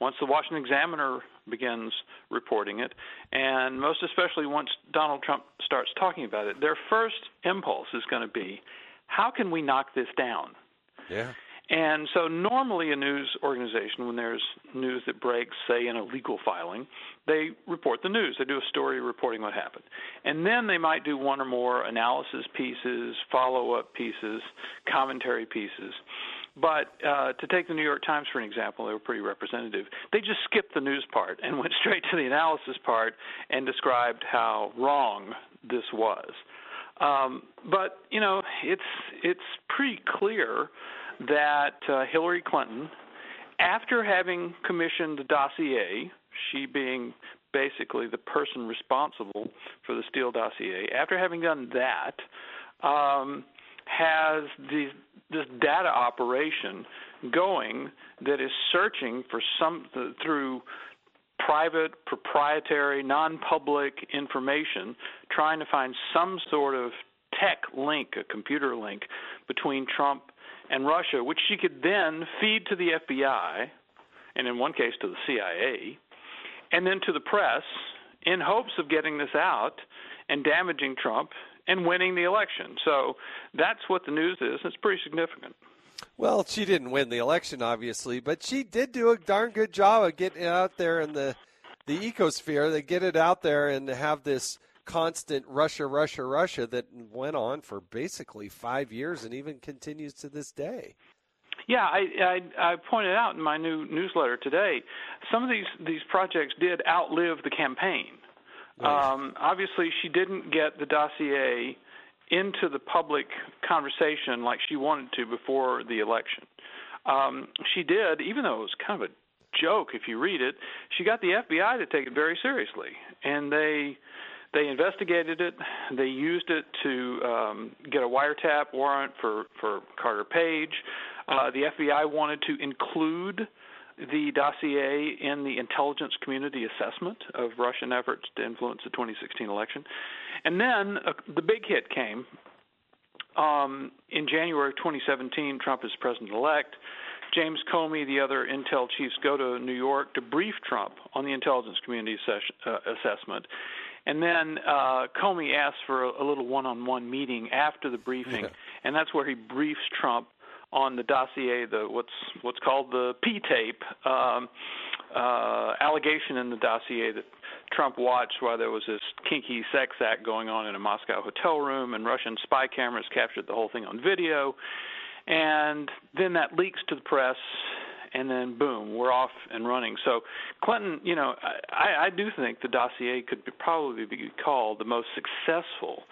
S30: once the Washington Examiner begins reporting it, and most especially once Donald Trump starts talking about it, their first impulse is going to be how can we knock this down?
S2: Yeah.
S30: And so, normally, a news organization, when there's news that breaks, say in a legal filing, they report the news. They do a story reporting what happened. And then they might do one or more analysis pieces, follow up pieces, commentary pieces. But uh, to take the New York Times for an example, they were pretty representative. They just skipped the news part and went straight to the analysis part and described how wrong this was. Um, but you know, it's it's pretty clear that uh, Hillary Clinton, after having commissioned the dossier, she being basically the person responsible for the Steele dossier, after having done that, um, has this data operation going that is searching for some through private, proprietary, non-public information, trying to find some sort of tech link, a computer link between Trump and Russia, which she could then feed to the FBI, and in one case to the CIA, and then to the press in hopes of getting this out and damaging Trump and winning the election. So that's what the news is. It's pretty significant.
S2: Well, she didn't win the election, obviously, but she did do a darn good job of getting it out there in the the ecosphere. They get it out there and have this constant Russia, Russia, Russia that went on for basically five years and even continues to this day.
S30: Yeah, I, I, I pointed out in my new newsletter today, some of these these projects did outlive the campaign. Um, obviously, she didn't get the dossier into the public conversation like she wanted to before the election. Um, she did, even though it was kind of a joke if you read it. She got the FBI to take it very seriously, and they They investigated it. They used it to um, get a wiretap warrant for for Carter Page. Uh, the FBI wanted to include the dossier in the intelligence community assessment of Russian efforts to influence the 2016 election. And then uh, the big hit came um, in January 2017. Trump is president elect. James Comey, the other intel chiefs, go to New York to brief Trump on the intelligence community assess- uh, assessment. And then uh, Comey asks for a, a little one-on-one meeting after the briefing, yeah. and that's where he briefs Trump on the dossier, the what's what's called the P tape um, uh, allegation in the dossier that Trump watched while there was this kinky sex act going on in a Moscow hotel room, and Russian spy cameras captured the whole thing on video, and then that leaks to the press. And then boom, we're off and running. So Clinton, you know, I, I do think the dossier could be, probably be called the most successful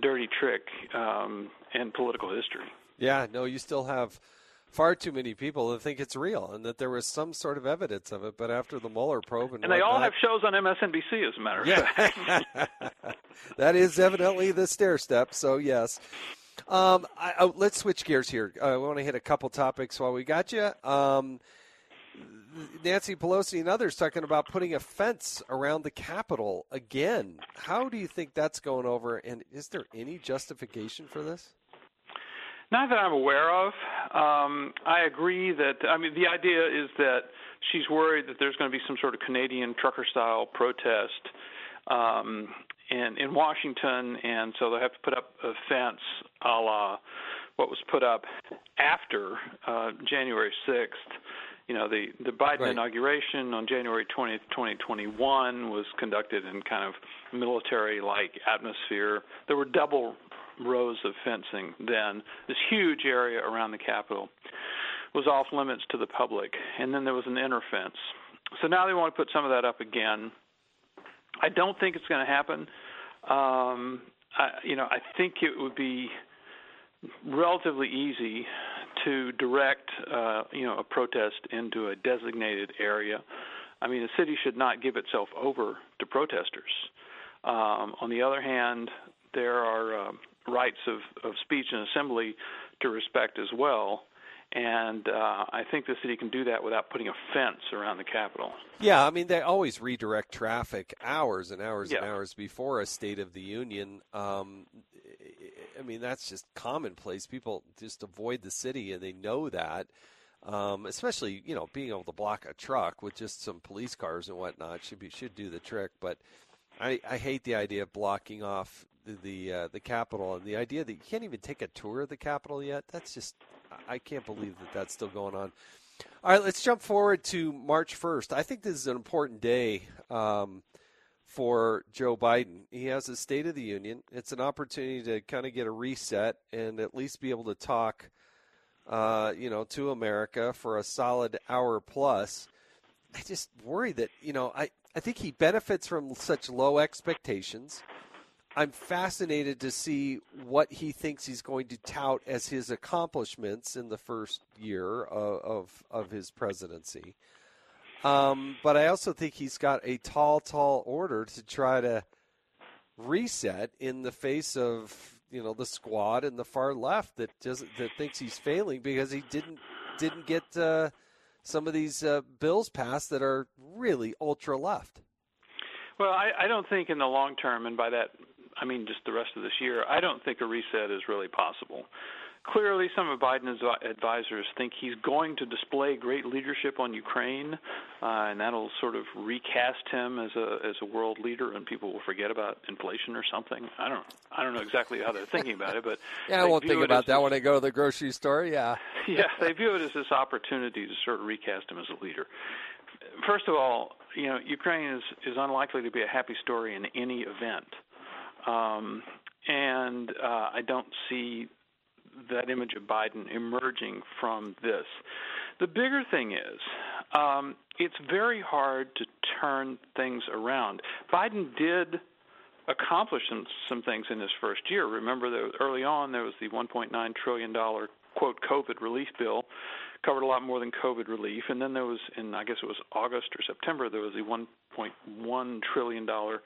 S30: dirty trick um, in political history.
S2: Yeah, no, you still have far too many people that think it's real and that there was some sort of evidence of it. But after the Mueller probe and,
S30: and they all have shows on MSNBC, as a matter of yeah.
S2: fact. that is evidently the stair step. So yes. Um, I, oh, let's switch gears here. Uh, I want to hit a couple topics while we got you. Um, Nancy Pelosi and others talking about putting a fence around the Capitol again. How do you think that's going over? And is there any justification for this?
S30: Not that I'm aware of. Um, I agree that, I mean, the idea is that she's worried that there's going to be some sort of Canadian trucker style protest um, in, in Washington, and so they'll have to put up a fence a la what was put up after uh, January 6th. You know, the, the Biden right. inauguration on January 20th, 2021 was conducted in kind of military like atmosphere. There were double rows of fencing then. This huge area around the Capitol was off limits to the public, and then there was an inner fence. So now they want to put some of that up again. I don't think it's going to happen. Um, I, you know, I think it would be relatively easy to direct, uh, you know, a protest into a designated area. I mean, a city should not give itself over to protesters. Um, on the other hand, there are um, rights of, of speech and assembly to respect as well. And uh, I think the city can do that without putting a fence around the Capitol.
S2: Yeah, I mean, they always redirect traffic hours and hours
S30: yeah.
S2: and hours before a State of the Union. Um, I mean, that's just commonplace. People just avoid the city, and they know that. Um, especially, you know, being able to block a truck with just some police cars and whatnot should be should do the trick. But I, I hate the idea of blocking off the the, uh, the Capitol and the idea that you can't even take a tour of the Capitol yet. That's just I can't believe that that's still going on. All right, let's jump forward to March 1st. I think this is an important day um, for Joe Biden. He has a State of the Union. It's an opportunity to kind of get a reset and at least be able to talk, uh, you know, to America for a solid hour plus. I just worry that you know I I think he benefits from such low expectations. I'm fascinated to see what he thinks he's going to tout as his accomplishments in the first year of of, of his presidency. Um, but I also think he's got a tall, tall order to try to reset in the face of you know the squad and the far left that doesn't that thinks he's failing because he didn't didn't get uh, some of these uh, bills passed that are really ultra left.
S30: Well, I, I don't think in the long term, and by that I mean just the rest of this year, I don't think a reset is really possible. Clearly, some of Biden's advisors think he's going to display great leadership on Ukraine, uh, and that'll sort of recast him as a as a world leader, and people will forget about inflation or something. I don't I don't know exactly how they're thinking about it, but
S2: yeah, I won't think about that when I go to the grocery store. Yeah,
S30: yeah, they view it as this opportunity to sort of recast him as a leader. First of all, you know, Ukraine is is unlikely to be a happy story in any event. Um, and uh, I don't see that image of Biden emerging from this. The bigger thing is, um, it's very hard to turn things around. Biden did accomplish some, some things in his first year. Remember, that early on there was the 1.9 trillion dollar quote COVID relief bill, covered a lot more than COVID relief, and then there was in I guess it was August or September there was the 1.1 trillion dollar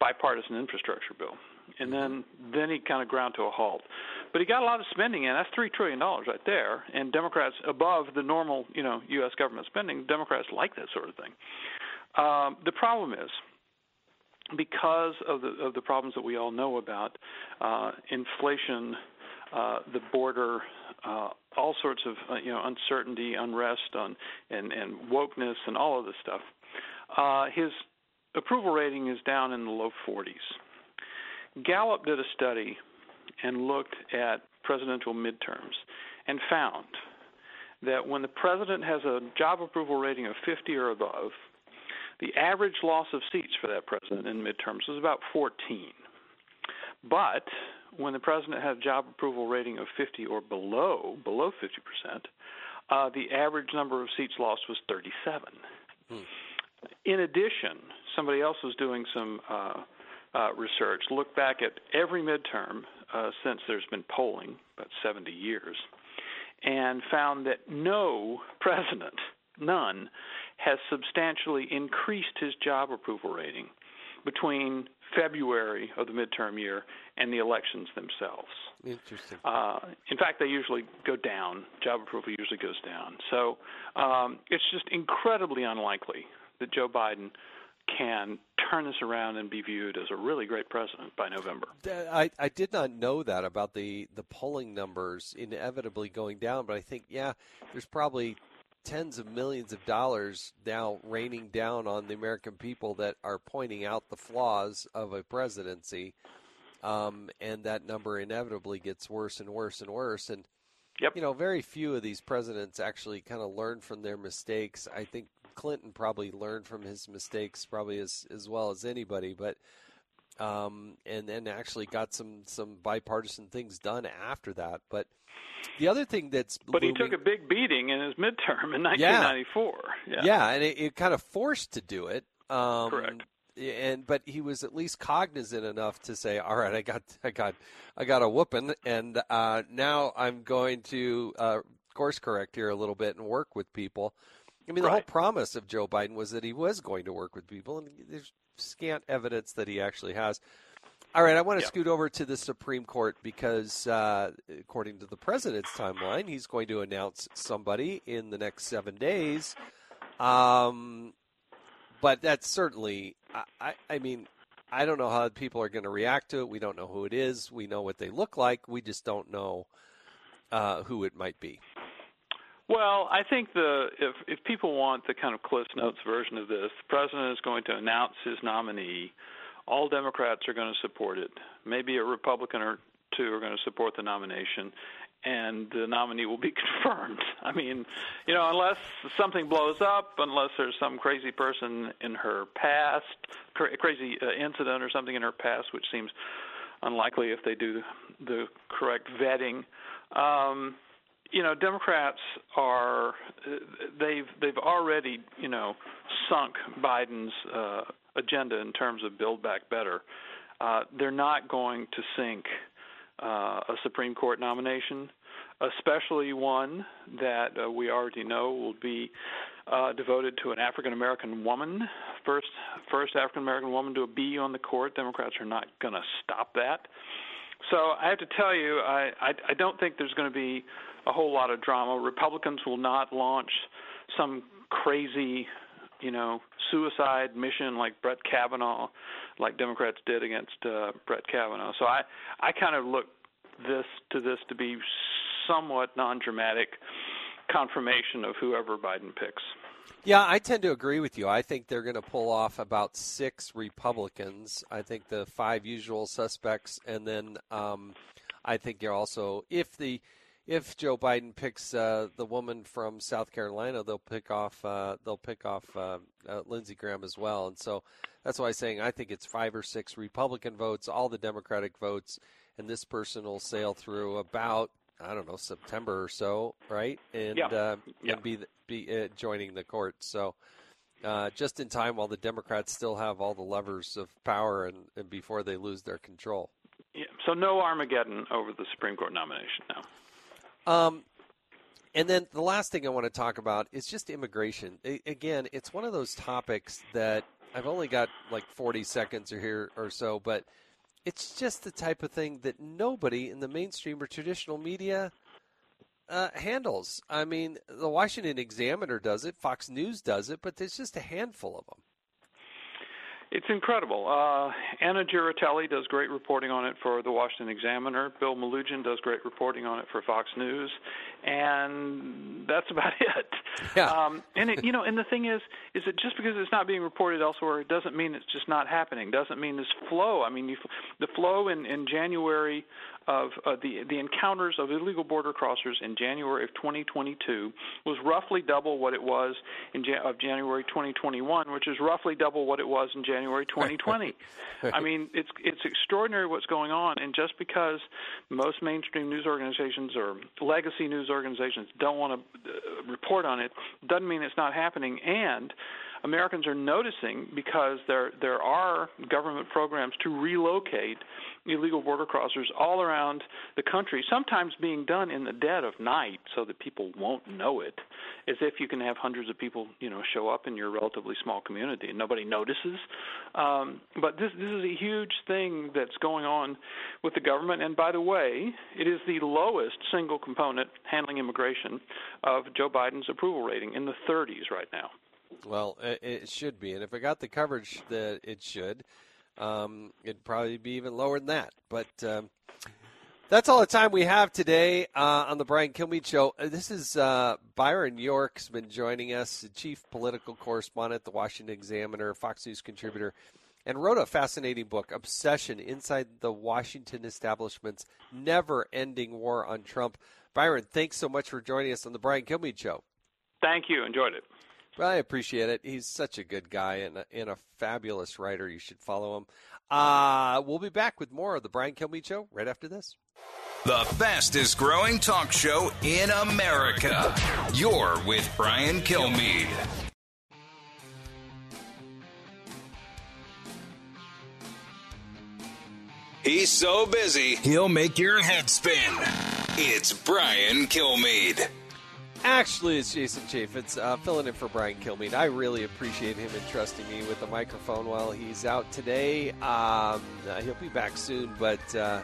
S30: bipartisan infrastructure bill, and then then he kind of ground to a halt. But he got a lot of spending in. That's three trillion dollars right there, and Democrats above the normal, you know, U.S. government spending. Democrats like that sort of thing. Um, the problem is because of the of the problems that we all know about, uh, inflation, uh, the border, uh, all sorts of uh, you know uncertainty, unrest, on and and wokeness, and all of this stuff. Uh, his approval rating is down in the low 40s. Gallup did a study and looked at presidential midterms and found that when the president has a job approval rating of 50 or above, the average loss of seats for that president in midterms was about 14. But when the president had a job approval rating of 50 or below, below 50%, uh, the average number of seats lost was 37. Hmm. In addition, somebody else was doing some uh, uh, research, looked back at every midterm uh, since there's been polling, about 70 years, and found that no president, none, has substantially increased his job approval rating between February of the midterm year and the elections themselves.
S2: Interesting.
S30: Uh, in fact, they usually go down. Job approval usually goes down. So um, it's just incredibly unlikely that Joe Biden can turn this around and be viewed as a really great president by November.
S2: I, I did not know that about the, the polling numbers inevitably going down, but I think, yeah, there's probably tens of millions of dollars now raining down on the American people that are pointing out the flaws of a presidency. Um, and that number inevitably gets worse and worse and worse. And,
S30: yep.
S2: you know, very few of these presidents actually kind of learn from their mistakes. I think Clinton probably learned from his mistakes probably as, as well as anybody, but um, and then actually got some some bipartisan things done after that. But the other thing that's
S30: but
S2: looming,
S30: he took a big beating in his midterm in 1994.
S2: Yeah, yeah and it, it, kind of forced to do it. Um,
S30: Correct.
S2: And but he was at least cognizant enough to say, "All right, I got, I got, I got a whooping, and uh, now I'm going to uh, course correct here a little bit and work with people." I mean, the
S30: right.
S2: whole promise of Joe Biden was that he was going to work with people, and there's scant evidence that he actually has. All right, I want to
S30: yeah.
S2: scoot over to the Supreme Court because, uh, according to the president's timeline, he's going to announce somebody in the next seven days. Um, but that's certainly, I, I, I mean, I don't know how people are going to react to it. We don't know who it is. We know what they look like. We just don't know uh, who it might be.
S30: Well, I think the if if people want the kind of Cliff Notes version of this, the president is going to announce his nominee. All Democrats are going to support it. Maybe a Republican or two are going to support the nomination, and the nominee will be confirmed. I mean, you know, unless something blows up, unless there's some crazy person in her past, cra- crazy uh, incident or something in her past, which seems unlikely if they do the correct vetting. Um, you know, Democrats are they've they've already you know sunk Biden's uh, agenda in terms of Build Back Better. Uh, they're not going to sink uh, a Supreme Court nomination, especially one that uh, we already know will be uh, devoted to an African American woman, first first African American woman to be on the court. Democrats are not going to stop that. So I have to tell you, I, I, I don't think there's going to be a whole lot of drama. Republicans will not launch some crazy, you know, suicide mission like Brett Kavanaugh, like Democrats did against uh, Brett Kavanaugh. So I, I kind of look this to this to be somewhat non-dramatic confirmation of whoever Biden picks.
S2: Yeah, I tend to agree with you. I think they're going to pull off about six Republicans. I think the five usual suspects, and then um, I think you're also if the if Joe Biden picks uh, the woman from South Carolina, they'll pick off uh, they'll pick off uh, uh Lindsey Graham as well, and so that's why I'm saying I think it's five or six Republican votes, all the Democratic votes, and this person will sail through about I don't know September or so, right? And
S30: yeah.
S2: uh,
S30: yeah.
S2: and be be uh, joining the court. So uh, just in time while the Democrats still have all the levers of power and, and before they lose their control.
S30: Yeah. So no Armageddon over the Supreme Court nomination now.
S2: Um, and then the last thing I want to talk about is just immigration. I, again, it's one of those topics that I've only got like 40 seconds or here or so, but it's just the type of thing that nobody in the mainstream or traditional media uh, handles. I mean, the Washington Examiner does it, Fox News does it, but there's just a handful of them.
S30: It's incredible. Uh, Anna Giaritelli does great reporting on it for the Washington Examiner. Bill Melugin does great reporting on it for Fox News, and that's about it.
S2: Yeah.
S30: Um, and it, you know, and the thing is, is that just because it's not being reported elsewhere, it doesn't mean it's just not happening. Doesn't mean this flow. I mean, you, the flow in in January of uh, the the encounters of illegal border crossers in January of 2022 was roughly double what it was in Jan- of January 2021, which is roughly double what it was in January 2020. I mean, it's it's extraordinary what's going on, and just because most mainstream news organizations or legacy news organizations don't want to uh, report on it, doesn't mean it's not happening. And Americans are noticing because there there are government programs to relocate illegal border crossers all around the country, sometimes being done in the dead of night so that people won't know it, as if you can have hundreds of people, you know, show up in your relatively small community and nobody notices. Um, but this this is a huge thing that's going on with the government. And by the way, it is the lowest single component handling immigration of Joe Biden's approval rating in the 30s right now.
S2: Well, it should be, and if it got the coverage that it should, um, it'd probably be even lower than that. But um, that's all the time we have today uh, on the Brian Kilmeade Show. Uh, this is uh, Byron York's been joining us, chief political correspondent the Washington Examiner, Fox News contributor, and wrote a fascinating book, Obsession Inside the Washington Establishment's Never Ending War on Trump. Byron, thanks so much for joining us on the Brian Kilmeade Show.
S30: Thank you. Enjoyed it.
S2: Well, I appreciate it. He's such a good guy and a, and a fabulous writer. You should follow him. Uh, we'll be back with more of the Brian Kilmeade Show right after this.
S1: The fastest growing talk show in America. You're with Brian Kilmeade. He's so busy, he'll make your head spin. It's Brian Kilmeade.
S2: Actually, it's Jason Chaffetz uh, filling in for Brian Kilmeade. I really appreciate him entrusting me with the microphone while he's out today. Um, uh, he'll be back soon, but uh,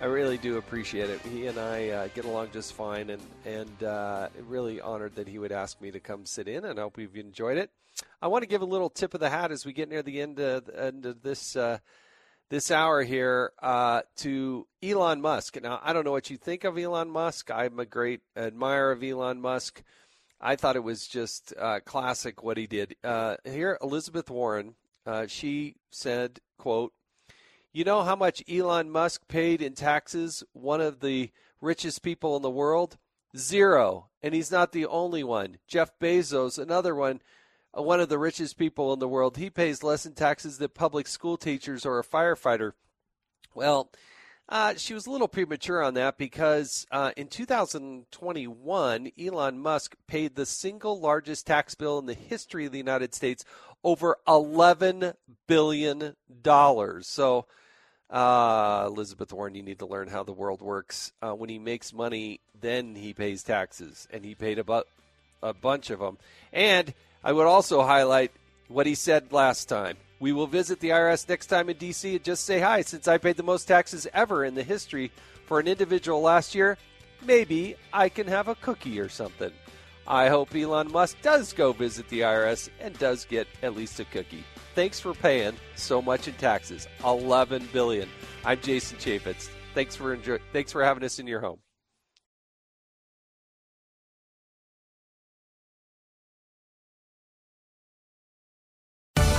S2: I really do appreciate it. He and I uh, get along just fine, and and uh, really honored that he would ask me to come sit in. And I hope you've enjoyed it. I want to give a little tip of the hat as we get near the end of, end of this uh, this hour here uh, to Elon Musk. Now, I don't know what you think of Elon Musk. I'm a great admirer of Elon Musk. I thought it was just uh, classic what he did. Uh, here, Elizabeth Warren, uh, she said, "quote You know how much Elon Musk paid in taxes? One of the richest people in the world, zero, and he's not the only one. Jeff Bezos, another one." One of the richest people in the world. He pays less in taxes than public school teachers or a firefighter. Well, uh, she was a little premature on that because uh, in 2021, Elon Musk paid the single largest tax bill in the history of the United States, over $11 billion. So, uh, Elizabeth Warren, you need to learn how the world works. Uh, when he makes money, then he pays taxes, and he paid about a bunch of them. And I would also highlight what he said last time. We will visit the IRS next time in D.C. and just say hi. Since I paid the most taxes ever in the history for an individual last year, maybe I can have a cookie or something. I hope Elon Musk does go visit the IRS and does get at least a cookie. Thanks for paying so much in taxes, 11 billion. I'm Jason Chaffetz. Thanks for enjoy- thanks for having us in your home.